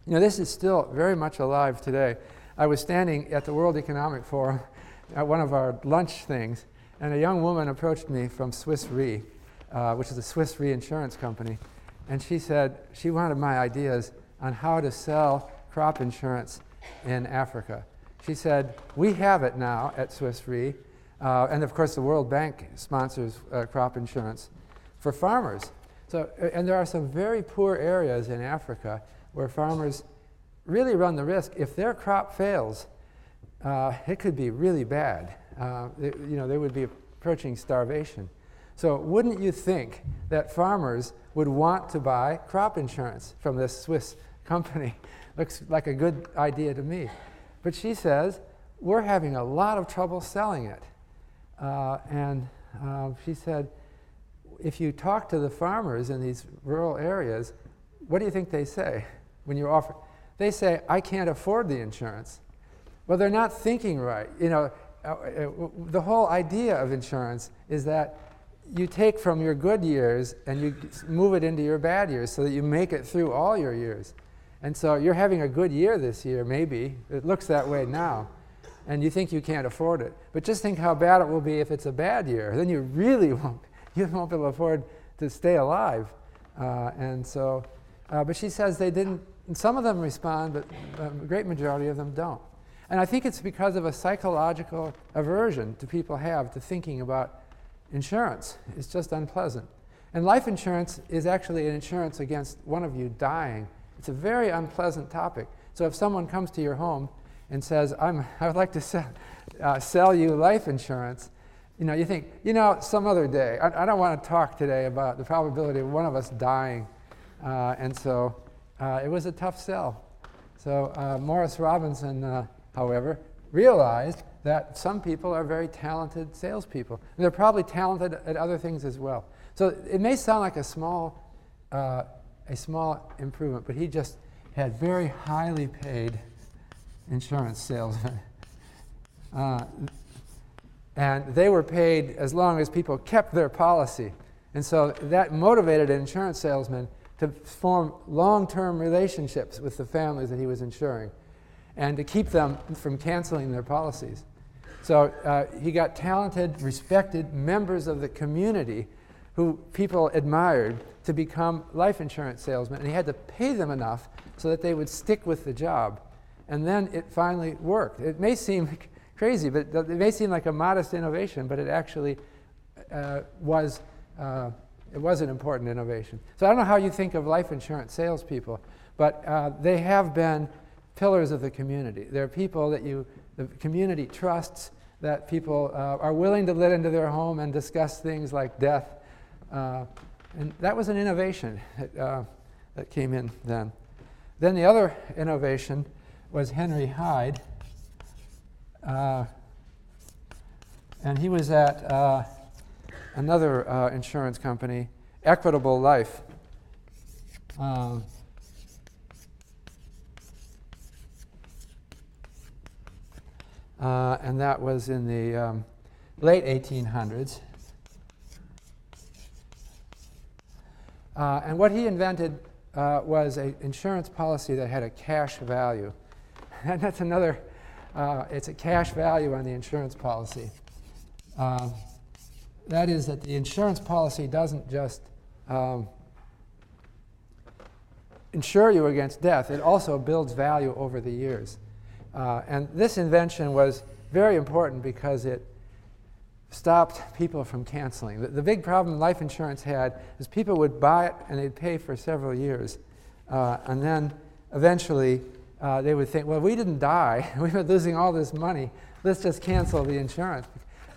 You know, this is still very much alive today. I was standing at the World Economic Forum at one of our lunch things, and a young woman approached me from Swiss Re, uh, which is a Swiss reinsurance company, and she said she wanted my ideas on how to sell crop insurance in Africa. She said, We have it now at Swiss Re, uh, and of course, the World Bank sponsors uh, crop insurance for farmers. So, and there are some very poor areas in Africa where farmers really run the risk if their crop fails, uh, it could be really bad. Uh, they, you know, they would be approaching starvation. So, wouldn't you think that farmers would want to buy crop insurance from this Swiss company? Looks like a good idea to me. But she says, we're having a lot of trouble selling it. Uh, and uh, she said, if you talk to the farmers in these rural areas, what do you think they say when you offer? they say, I can't afford the insurance. Well, they're not thinking right. You know, uh, uh, the whole idea of insurance is that you take from your good years and you move it into your bad years so that you make it through all your years. And so you're having a good year this year, maybe. It looks that way now. And you think you can't afford it. But just think how bad it will be if it's a bad year. Then you really won't, you won't be able to afford to stay alive. Uh, and so, uh, but she says they didn't some of them respond, but a great majority of them don't. And I think it's because of a psychological aversion to people have to thinking about insurance. It's just unpleasant. And life insurance is actually an insurance against one of you dying. It's a very unpleasant topic. So if someone comes to your home and says, I'm, I would like to sell, uh, sell you life insurance, you know, you think, you know, some other day. I, I, don't want to talk today about the probability of one of us dying. Uh, and so uh, it was a tough sell. So uh, Morris Robinson, uh, however, realized that some people are very talented salespeople. And they're probably talented at other things as well. So it may sound like a small, uh, a small improvement, but he just had very highly paid insurance salesmen. Uh, And they were paid as long as people kept their policy. And so that motivated an insurance salesman to form long term relationships with the families that he was insuring and to keep them from canceling their policies. So uh, he got talented, respected members of the community who people admired to become life insurance salesmen, and he had to pay them enough so that they would stick with the job. And then it finally worked. It may seem crazy, but it may seem like a modest innovation, but it actually uh, was. Uh, it was an important innovation. So I don't know how you think of life insurance salespeople, but uh, they have been pillars of the community. They're people that you, the community trusts, that people uh, are willing to let into their home and discuss things like death. Uh, and that was an innovation that, uh, that came in then. Then the other innovation was Henry Hyde. Uh, and he was at uh, another uh, insurance company, Equitable Life. Um, uh, and that was in the um, late 1800s. Uh, and what he invented uh, was an insurance policy that had a cash value. And that's another, uh, it's a cash value on the insurance policy. Um, that is, that the insurance policy doesn't just um, insure you against death, it also builds value over the years. Uh, and this invention was very important because it stopped people from canceling. The, the, big problem life insurance had is people would buy it and they'd pay for several years. Uh, and then eventually uh, they would think, well, we didn't die. We've been losing all this money. Let's just cancel the insurance.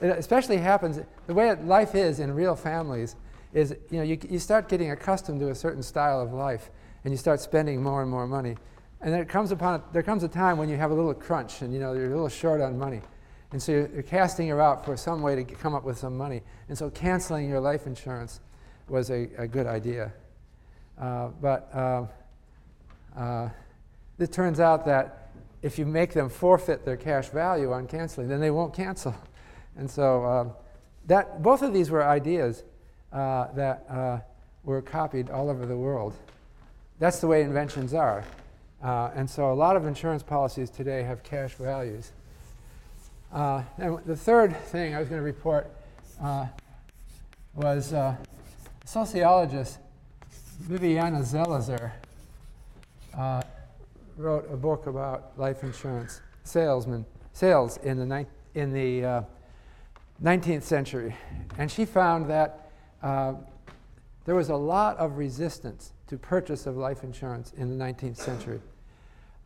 It especially happens, the way life is in real families is, you know, you, you start getting accustomed to a certain style of life and you start spending more and more money. And then it comes upon, there comes a time when you have a little crunch and you know, you're a little short on money. And so you're, you're casting her out for some way to get, come up with some money. And so canceling your life insurance was a, a good idea. Uh, but uh, uh, it turns out that if you make them forfeit their cash value on canceling, then they won't cancel. And so um, that, both of these were ideas uh, that uh, were copied all over the world. That's the way inventions are. Uh, and so a lot of insurance policies today have cash values. Uh, and the third thing I was going to report uh, was uh, sociologist Viviana Zelizer uh, wrote a book about life insurance salesmen, sales in the, ni- in the 19th uh, century. And she found that there was a lot of resistance to purchase of life insurance in the 19th century.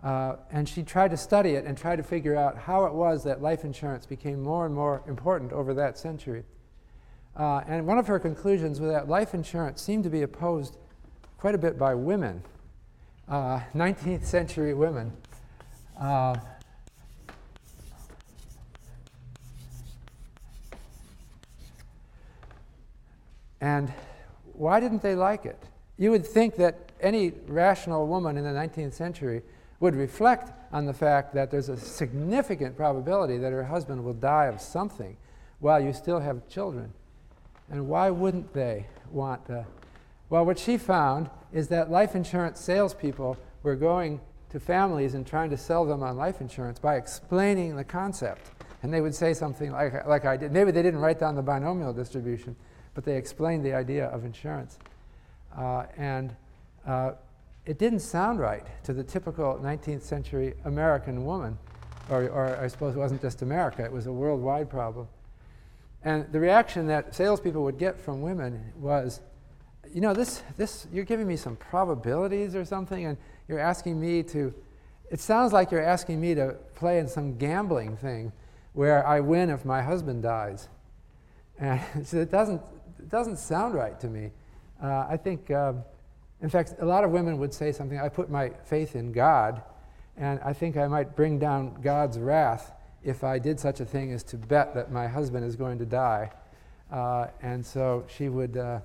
Uh, and she tried to study it and try to figure out how it was that life insurance became more and more important over that century. Uh, and one of her conclusions was that life insurance seemed to be opposed quite a bit by women, uh, 19th century women. Uh, and why didn't they like it? You would think that any rational woman in the 19th century would reflect on the fact that there's a significant probability that her husband will die of something while you still have children. And why wouldn't they want to? Well, what she found is that life insurance salespeople were going to families and trying to sell them on life insurance by explaining the concept. And they would say something like, like I did. Maybe they didn't write down the binomial distribution, but they explained the idea of insurance. Uh, and uh, it didn't sound right to the typical 19th century American woman, or, or I suppose it wasn't just America, it was a worldwide problem. And the reaction that salespeople would get from women was, you know, this, this, you're giving me some probabilities or something, and you're asking me to, it sounds like you're asking me to play in some gambling thing where I win if my husband dies. And so it doesn't, it doesn't sound right to me. Uh, I think um, in fact, a lot of women would say something, I put my faith in God, and I think I might bring down God's wrath if I did such a thing as to bet that my husband is going to die. Uh, and so she would uh,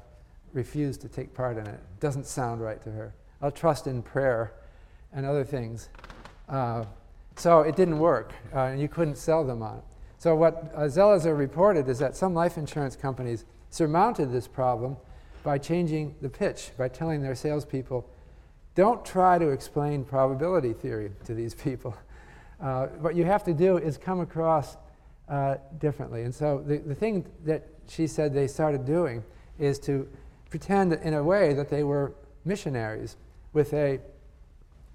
refuse to take part in it. it. Doesn't sound right to her. I'll trust in prayer and other things. Uh, so it didn't work, uh, and you couldn't sell them on it. So, what uh, Zelizer reported is that some life insurance companies surmounted this problem by changing the pitch, by telling their salespeople, don't try to explain probability theory to these people. Uh, what you have to do is come across uh, differently. And so the, the thing that she said they started doing is to pretend in a way that they were missionaries with a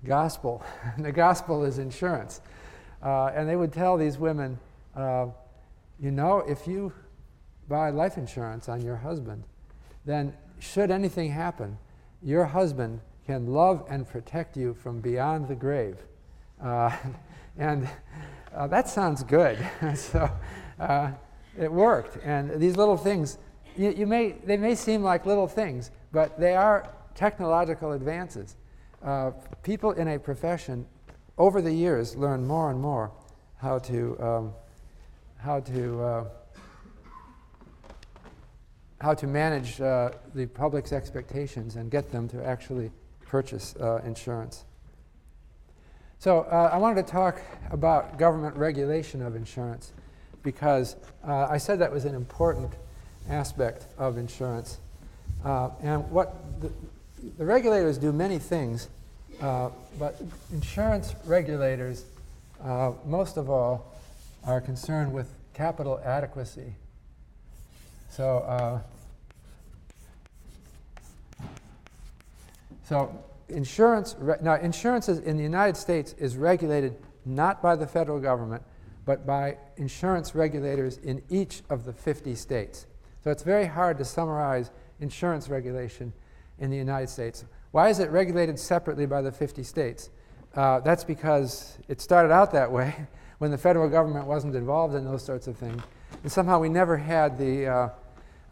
gospel. the gospel is insurance. Uh, and they would tell these women, uh, you know, if you buy life insurance on your husband, then should anything happen, your husband can love and protect you from beyond the grave. Uh, and uh, that sounds good. so uh, it worked. And these little things, you, you, may, they may seem like little things, but they are technological advances. Uh, people in a profession over the years learn more and more how to, um, how to, uh, how to manage uh, the public's expectations and get them to actually purchase uh, insurance. So uh, I wanted to talk about government regulation of insurance because uh, I said that was an important aspect of insurance. Uh, and what the, the, regulators do many things, uh, but insurance regulators, most of all, are concerned with capital adequacy. So, uh, so insurance, now insurance in the United States is regulated not by the federal government, but by insurance regulators in each of the 50 states. So it's very hard to summarize insurance regulation in the United States. Why is it regulated separately by the 50 states? Uh, that's because it started out that way when the federal government wasn't involved in those sorts of things. And somehow we never had the, uh,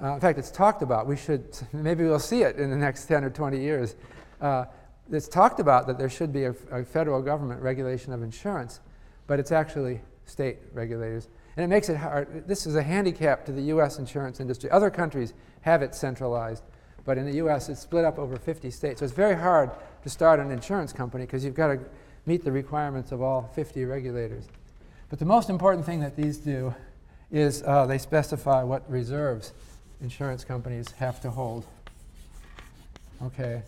uh, in fact, it's talked about. We should, maybe we'll see it in the next 10 or 20 years. Uh, it's talked about that there should be a, a, federal government regulation of insurance, but it's actually state regulators. And it makes it hard. This is a handicap to the U.S. insurance industry. Other countries have it centralized, but in the U.S., it's split up over 50 states. So it's very hard to start an insurance company because you've got to meet the requirements of all 50 regulators. But the most important thing that these do is uh, they specify what reserves insurance companies have to hold. Okay,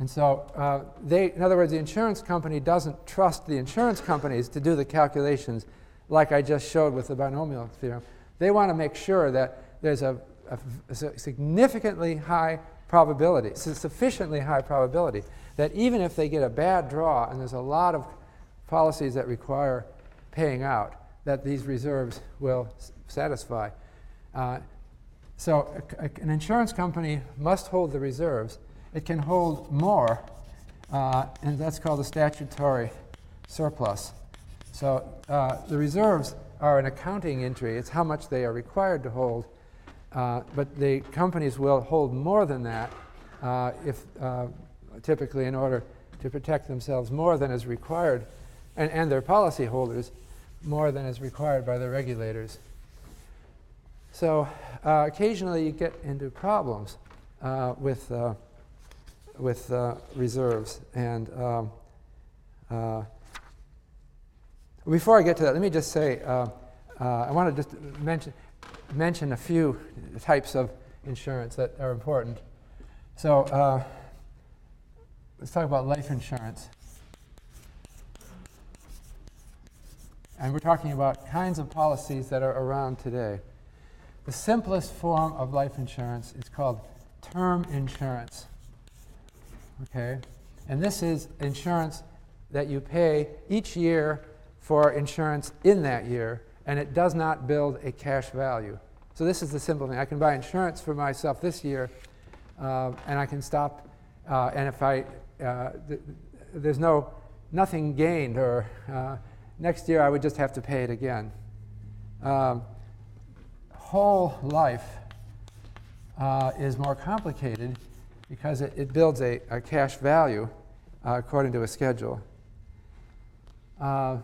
and so uh, they, in other words, the insurance company doesn't trust the insurance companies to do the calculations like I just showed with the binomial theorem. They want to make sure that there's a, a, a significantly high probability, sufficiently high probability, that even if they get a bad draw, and there's a lot of policies that require paying out, that these reserves will s- satisfy. Uh, so a, an insurance company must hold the reserves it can hold more, uh, and that's called a statutory surplus. So uh, the reserves are an accounting entry, it's how much they are required to hold, uh, but the companies will hold more than that uh, if uh, typically in order to protect themselves more than is required, and, and their policyholders more than is required by the regulators. So uh, occasionally you get into problems with with uh, reserves. And um, uh, before I get to that, let me just say uh, uh, I want to just mention, mention a few types of insurance that are important. So uh, let's talk about life insurance. And we're talking about kinds of policies that are around today. The simplest form of life insurance is called term insurance okay? And this is insurance that you pay each year for insurance in that year, and it does not build a cash value. So this is the simple thing. I can buy insurance for myself this year, uh, and I can stop. Uh, and if I uh, th- there's no nothing gained, or uh, next year I would just have to pay it again. Um, whole life uh, is more complicated because it, it builds a, a, cash value uh, according to a schedule. Uh,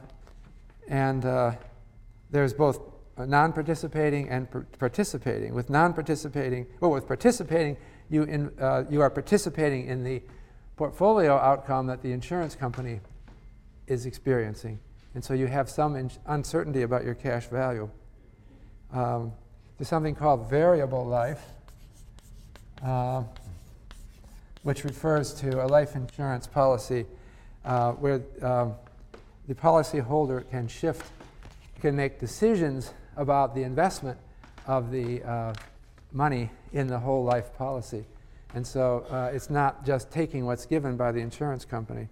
and uh, there's both non participating and participating. With non participating, well, with participating, you, in, uh, you are participating in the portfolio outcome that the insurance company is experiencing. And so you have some in- uncertainty about your cash value. um, to something called variable life, uh, which refers to a life insurance policy uh, where um, the policyholder can shift, can make decisions about the investment of the uh, money in the whole life policy. And so uh, it's not just taking what's given by the insurance company.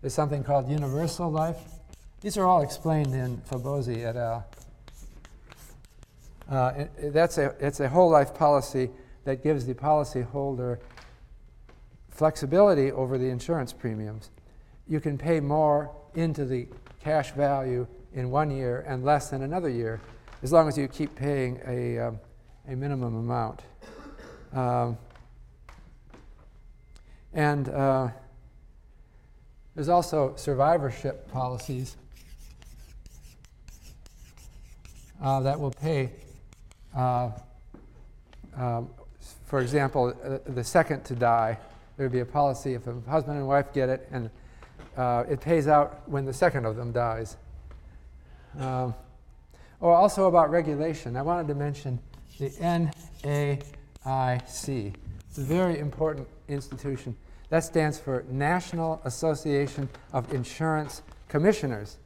There's something called universal life. These are all explained in Fabozzi et al. Uh, it, that's a, it's a whole life policy that gives the policyholder flexibility over the insurance premiums. You can pay more into the cash value in one year and less in another year, as long as you keep paying a, um, a minimum amount. Um, and uh, there's also survivorship policies uh, that will pay, uh, um, for example, uh, the second to die. There would be a policy if a husband and wife get it, and uh, it pays out when the second of them dies. Um, or also about regulation. I wanted to mention the NAIC. It's a very important institution. That stands for National Association of Insurance Commissioners.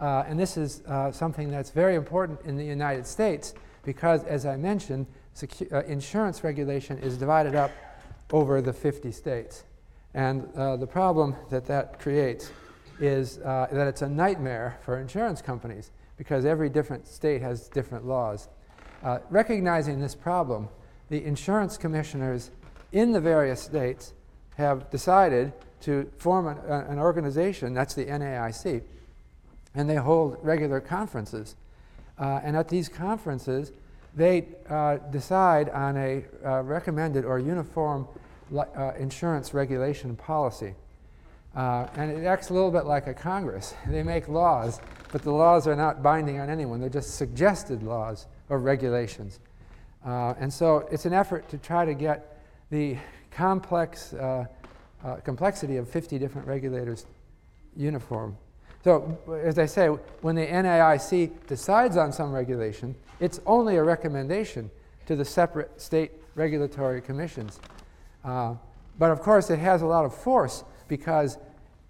Uh, and this is uh, something that's very important in the United States because, as I mentioned, secu- uh, insurance regulation is divided up over the 50 states. And uh, the problem that that creates is uh, that it's a nightmare for insurance companies because every different state has different laws. Uh, recognizing this problem, the insurance commissioners in the various states have decided to form an, an, organization, that's the NAIC, and they hold regular conferences. Uh, and at these conferences, they uh, decide on a uh, recommended or uniform li- uh, insurance regulation policy. Uh, and it acts a little bit like a Congress. They make laws, but the laws are not binding on anyone, they're just suggested laws or regulations. and so it's an effort to try to get the complex uh, uh, complexity of 50 different regulators uniform. So, as I say, when the NAIC decides on some regulation, it's only a recommendation to the separate state regulatory commissions. Uh, but of course, it has a lot of force because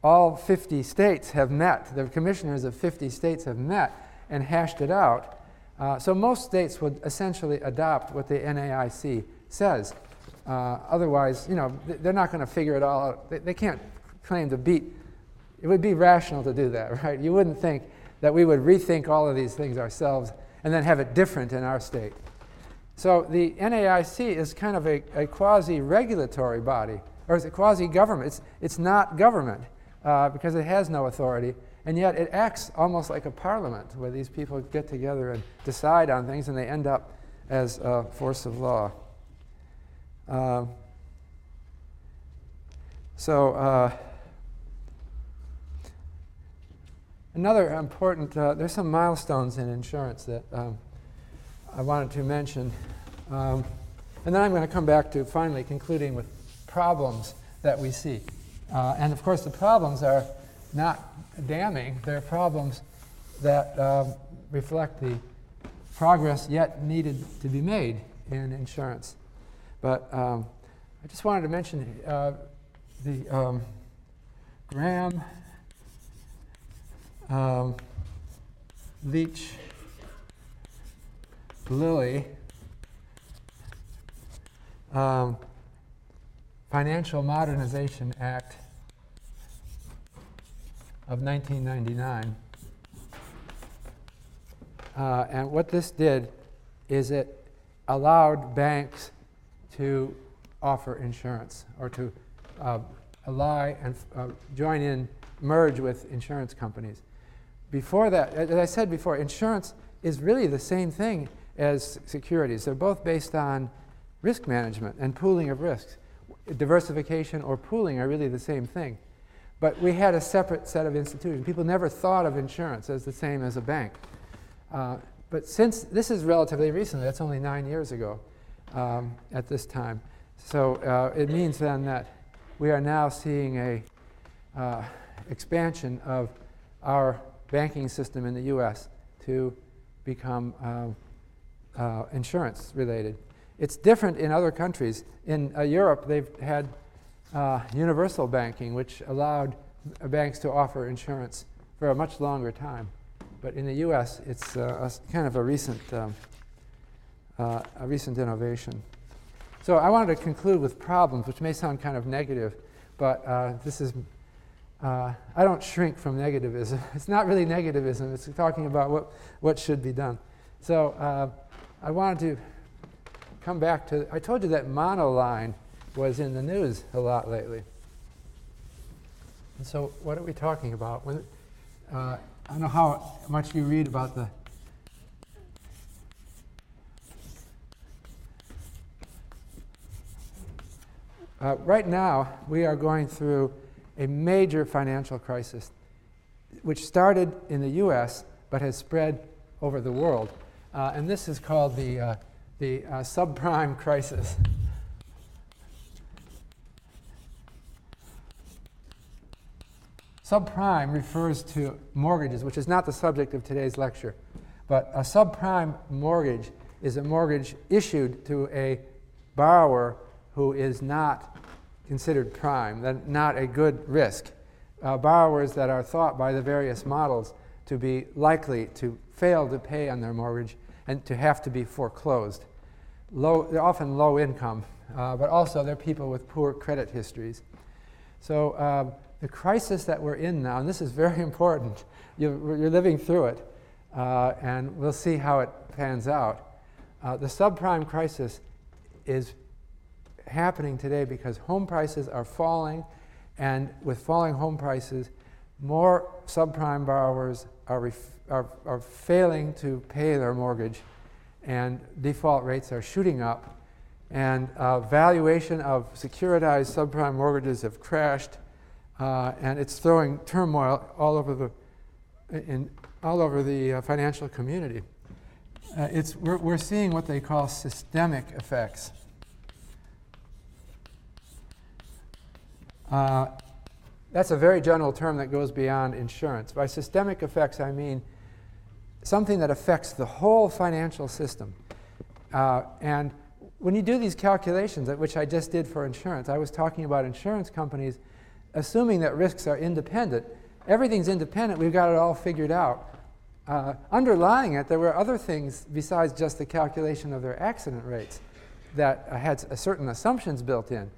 all 50 states have met, the commissioners of 50 states have met and hashed it out. Uh, so most states would essentially adopt what the NAIC says. Uh, otherwise, you know, they're not going to figure it all out. They, they, can't claim to beat. It would be rational to do that, right? You wouldn't think that we would rethink all of these things ourselves and then have it different in our state. So the NAIC is kind of a, a quasi-regulatory body, or is it quasi-government? It's, it's not government uh, because it has no authority, and yet it acts almost like a parliament where these people get together and decide on things and they end up as a force of law. Uh, so, uh, another important, uh, there's some milestones in insurance that um, I wanted to mention. Um, and then I'm going to come back to finally concluding with problems that we see. Uh, and of course, the problems are not damning, they're problems that um, reflect the progress yet needed to be made in insurance. But um, I just wanted to mention uh, the um, Gramm um, Leach Bliley um, Financial Modernization Act of 1999. Uh, and what this did is it allowed banks to offer insurance or to uh, ally and uh, join in, merge with insurance companies. Before that, as I said before, insurance is really the same thing as securities. They're both based on risk management and pooling of risks. Diversification or pooling are really the same thing. But we had a separate set of institutions. People never thought of insurance as the same as a bank. Uh, but since this is relatively recent, that's only nine years ago, um, at this time. So uh, it means then that we are now seeing a uh, expansion of our banking system in the U.S. to become uh, uh, insurance related. It's different in other countries. In uh, Europe, they've had uh, universal banking, which allowed banks to offer insurance for a much longer time. But in the U.S., it's uh, a, kind of a recent, um, uh, a recent innovation. So I wanted to conclude with problems, which may sound kind of negative, but this is, uh, I don't shrink from negativism. It's not really negativism, it's talking about what, what should be done. So uh, I wanted to come back to, I told you that monoline was in the news a lot lately. And so what are we talking about? When, uh, I don't know how much you read about the Uh, right now, we are going through a major financial crisis, which started in the US but has spread over the world. Uh, and this is called the, uh, the uh, subprime crisis. Subprime refers to mortgages, which is not the subject of today's lecture. But a subprime mortgage is a mortgage issued to a borrower who is not considered prime, that not a good risk. Uh, borrowers that are thought by the various models to be likely to fail to pay on their mortgage and to have to be foreclosed. Low, they're often low income, uh, but also they're people with poor credit histories. So um, the crisis that we're in now, and this is very important, you're, you're living through it, uh, and we'll see how it pans out. Uh, the subprime crisis is happening today because home prices are falling, and with falling home prices, more subprime borrowers are, ref- are, are failing to pay their mortgage, and default rates are shooting up, and uh, valuation of securitized subprime mortgages have crashed uh, and it's throwing turmoil all over the, in, all over the uh, financial community. Uh, it's, we're, we're seeing what they call systemic effects. Uh, that's a very general term that goes beyond insurance. By systemic effects, I mean something that affects the whole financial system. Uh, and when you do these calculations, which I just did for insurance, I was talking about insurance companies assuming that risks are independent. Everything's independent, we've got it all figured out. Uh, underlying it, there were other things besides just the calculation of their accident rates that had certain assumptions built in.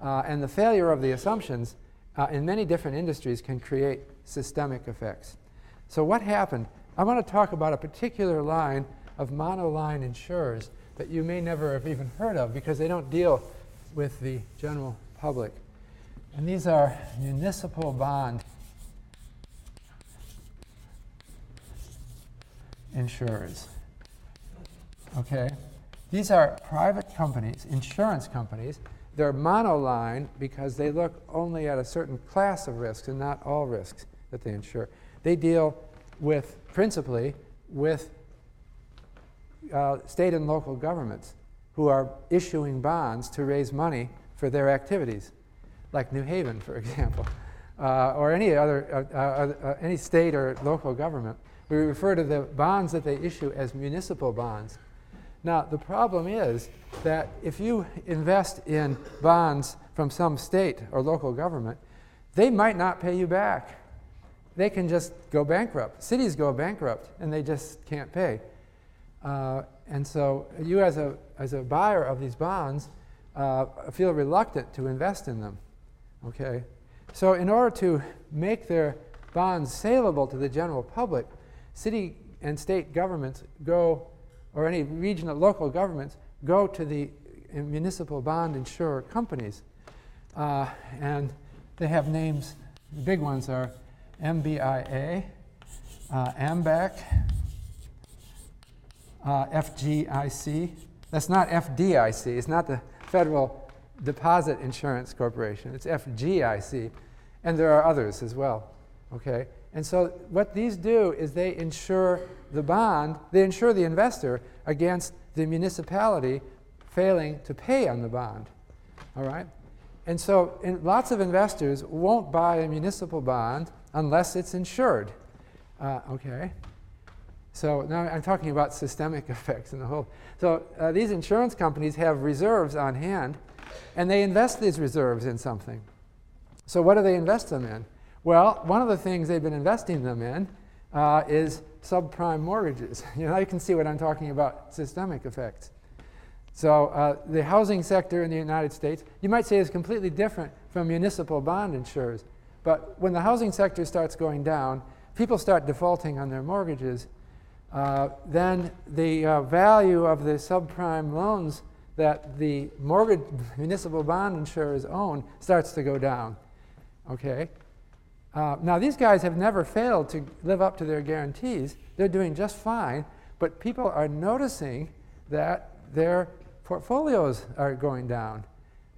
Uh, and the failure of the assumptions uh, in many different industries can create systemic effects. So, what happened? I want to talk about a particular line of monoline insurers that you may never have even heard of because they don't deal with the general public. And these are municipal bond insurers. Okay? These are private companies, insurance companies. They're monoline because they look only at a certain class of risks and not all risks that they insure. They deal with, principally, with uh, state and local governments who are issuing bonds to raise money for their activities like New Haven, for example, uh, or any other, uh, uh, uh, any state or local government. We refer to the bonds that they issue as municipal bonds. Now, the problem is that if you invest in bonds from some state or local government, they might not pay you back. They can just go bankrupt. Cities go bankrupt and they just can't pay. Uh, and so, you as a, as a buyer of these bonds uh, feel reluctant to invest in them. Okay? So, in order to make their bonds saleable to the general public, city and state governments go, or any regional, local governments, go to the municipal bond insurer companies. Uh, and they have names, the big ones are MBIA, uh, AMBAC, uh, FGIC. That's not FDIC, it's not the federal Deposit Insurance Corporation. It's FGIC, and there are others as well. Okay? And so what these do is they insure the bond, they insure the investor against the municipality failing to pay on the bond. All right? And so lots of investors won't buy a municipal bond unless it's insured. Uh, okay? So now I'm talking about systemic effects in the whole. So uh, these insurance companies have reserves on hand, and they invest these reserves in something. So what do they invest them in? Well, one of the things they've been investing them in uh, is subprime mortgages. You know, you can see what I'm talking about systemic effects. So uh, the housing sector in the United States, you might say, is completely different from municipal bond insurers. But when the housing sector starts going down, people start defaulting on their mortgages, uh, then the uh, value of the subprime loans that the mortgage municipal bond insurers own starts to go down. Okay? Uh, now, these guys have never failed to live up to their guarantees. They're doing just fine, but people are noticing that their portfolios are going down.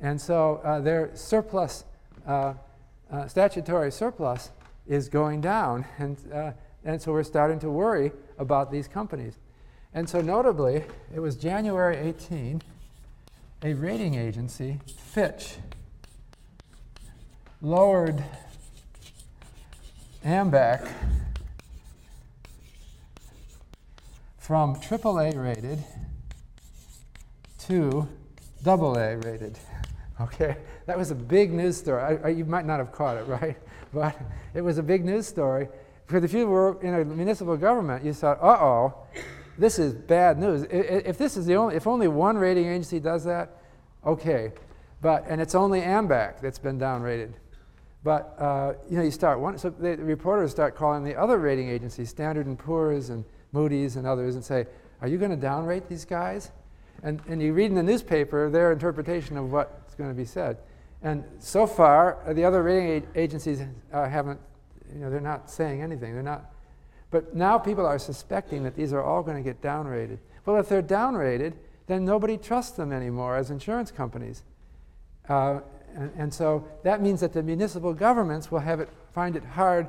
And so uh, their surplus, uh, uh statutory surplus, is going down. And, uh, and so we're starting to worry about these companies. And so, notably, it was January 18, a rating agency, Fitch, lowered AMBAC from AAA rated to AA rated. Okay, that was a big news story. I, I, you might not have caught it, right? But it was a big news story. Because if you were in a municipal government, you thought, uh oh, this is bad news. If this is the only, if only one rating agency does that, okay. But, and it's only AMBAC that's been downrated. But uh, you know, you start one, so the reporters start calling the other rating agencies, Standard and Poor's and Moody's and others, and say, "Are you going to downrate these guys?" And, and you read in the newspaper their interpretation of what's going to be said. And so far, the other rating agencies uh, haven't, you know, they're not saying anything. They're not. But now people are suspecting that these are all going to get downrated. Well, if they're downrated, then nobody trusts them anymore as insurance companies. Uh, and, and, so that means that the municipal governments will have it, find it hard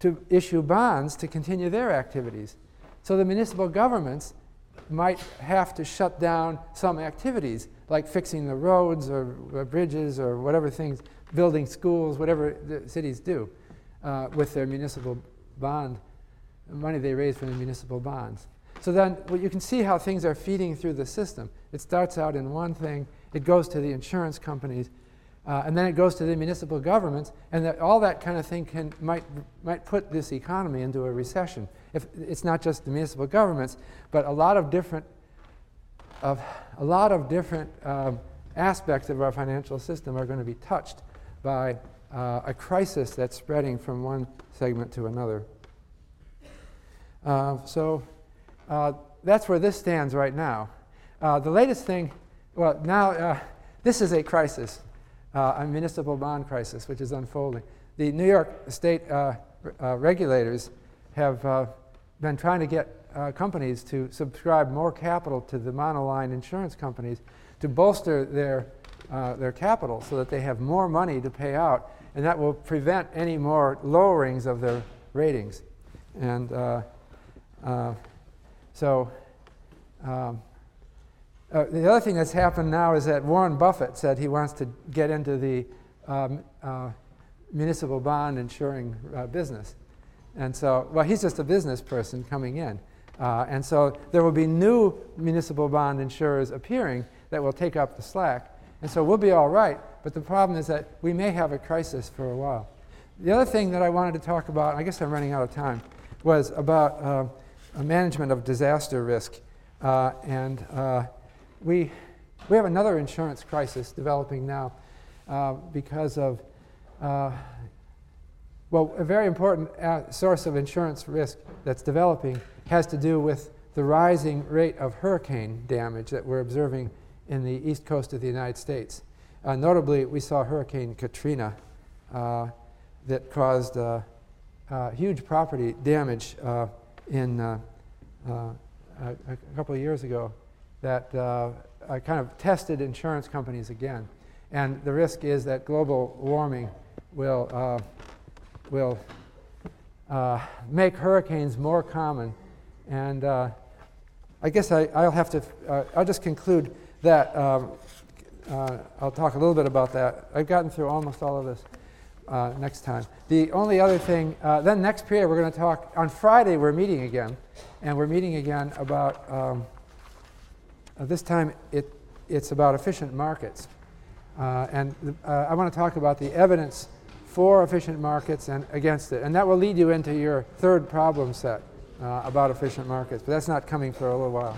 to issue bonds to continue their activities. So the municipal governments might have to shut down some activities, like fixing the roads or, or bridges or whatever things, building schools, whatever the cities do uh, with their municipal bond, money they raise from the municipal bonds. So then well, you can see how things are feeding through the system. It starts out in one thing, it goes to the insurance companies, uh, and then it goes to the municipal governments, and that all that kind of thing can, might, might put this economy into a recession. If, it's not just the municipal governments, but a lot of different, of, a lot of different um, aspects of our financial system are going to be touched by uh, a crisis that's spreading from one segment to another. Uh, so uh, that's where this stands right now. Uh, the latest thing, well, now uh, this is a crisis uh, a municipal bond crisis, which is unfolding. The New York State uh, uh, regulators have uh, been trying to get uh, companies to subscribe more capital to the monoline insurance companies to bolster their, uh, their capital so that they have more money to pay out, and that will prevent any more lowerings of their ratings. And so, um, uh, the other thing that's happened now is that Warren Buffett said he wants to get into the um, uh, municipal bond insuring uh, business. And so, well, he's just a business person coming in. Uh, and so there will be new municipal bond insurers appearing that will take up the slack. And so we'll be all right. But the problem is that we may have a crisis for a while. The other thing that I wanted to talk about, and I guess I'm running out of time, was about uh, management of disaster risk. Uh, and we, we have another insurance crisis developing now uh, because of, uh, well, a very important uh, source of insurance risk that's developing has to do with the rising rate of hurricane damage that we're observing in the east coast of the United States. Uh, notably, we saw Hurricane Katrina uh, that caused uh, huge property damage in a, a couple of years ago that uh, kind of tested insurance companies again. And the risk is that global warming will, uh, will uh, make hurricanes more common. And uh, I guess I, will have to, uh, I'll just conclude that. Um, uh, I'll talk a little bit about that. I've gotten through almost all of this. uh, next time. The only other thing, uh, then next period, we're going to talk, on Friday, we're meeting again, and we're meeting again about, um, uh, this time it, it's about efficient markets. Uh, and uh, I want to talk about the evidence for efficient markets and against it. And that will lead you into your third problem set uh, about efficient markets, but that's not coming for a little while.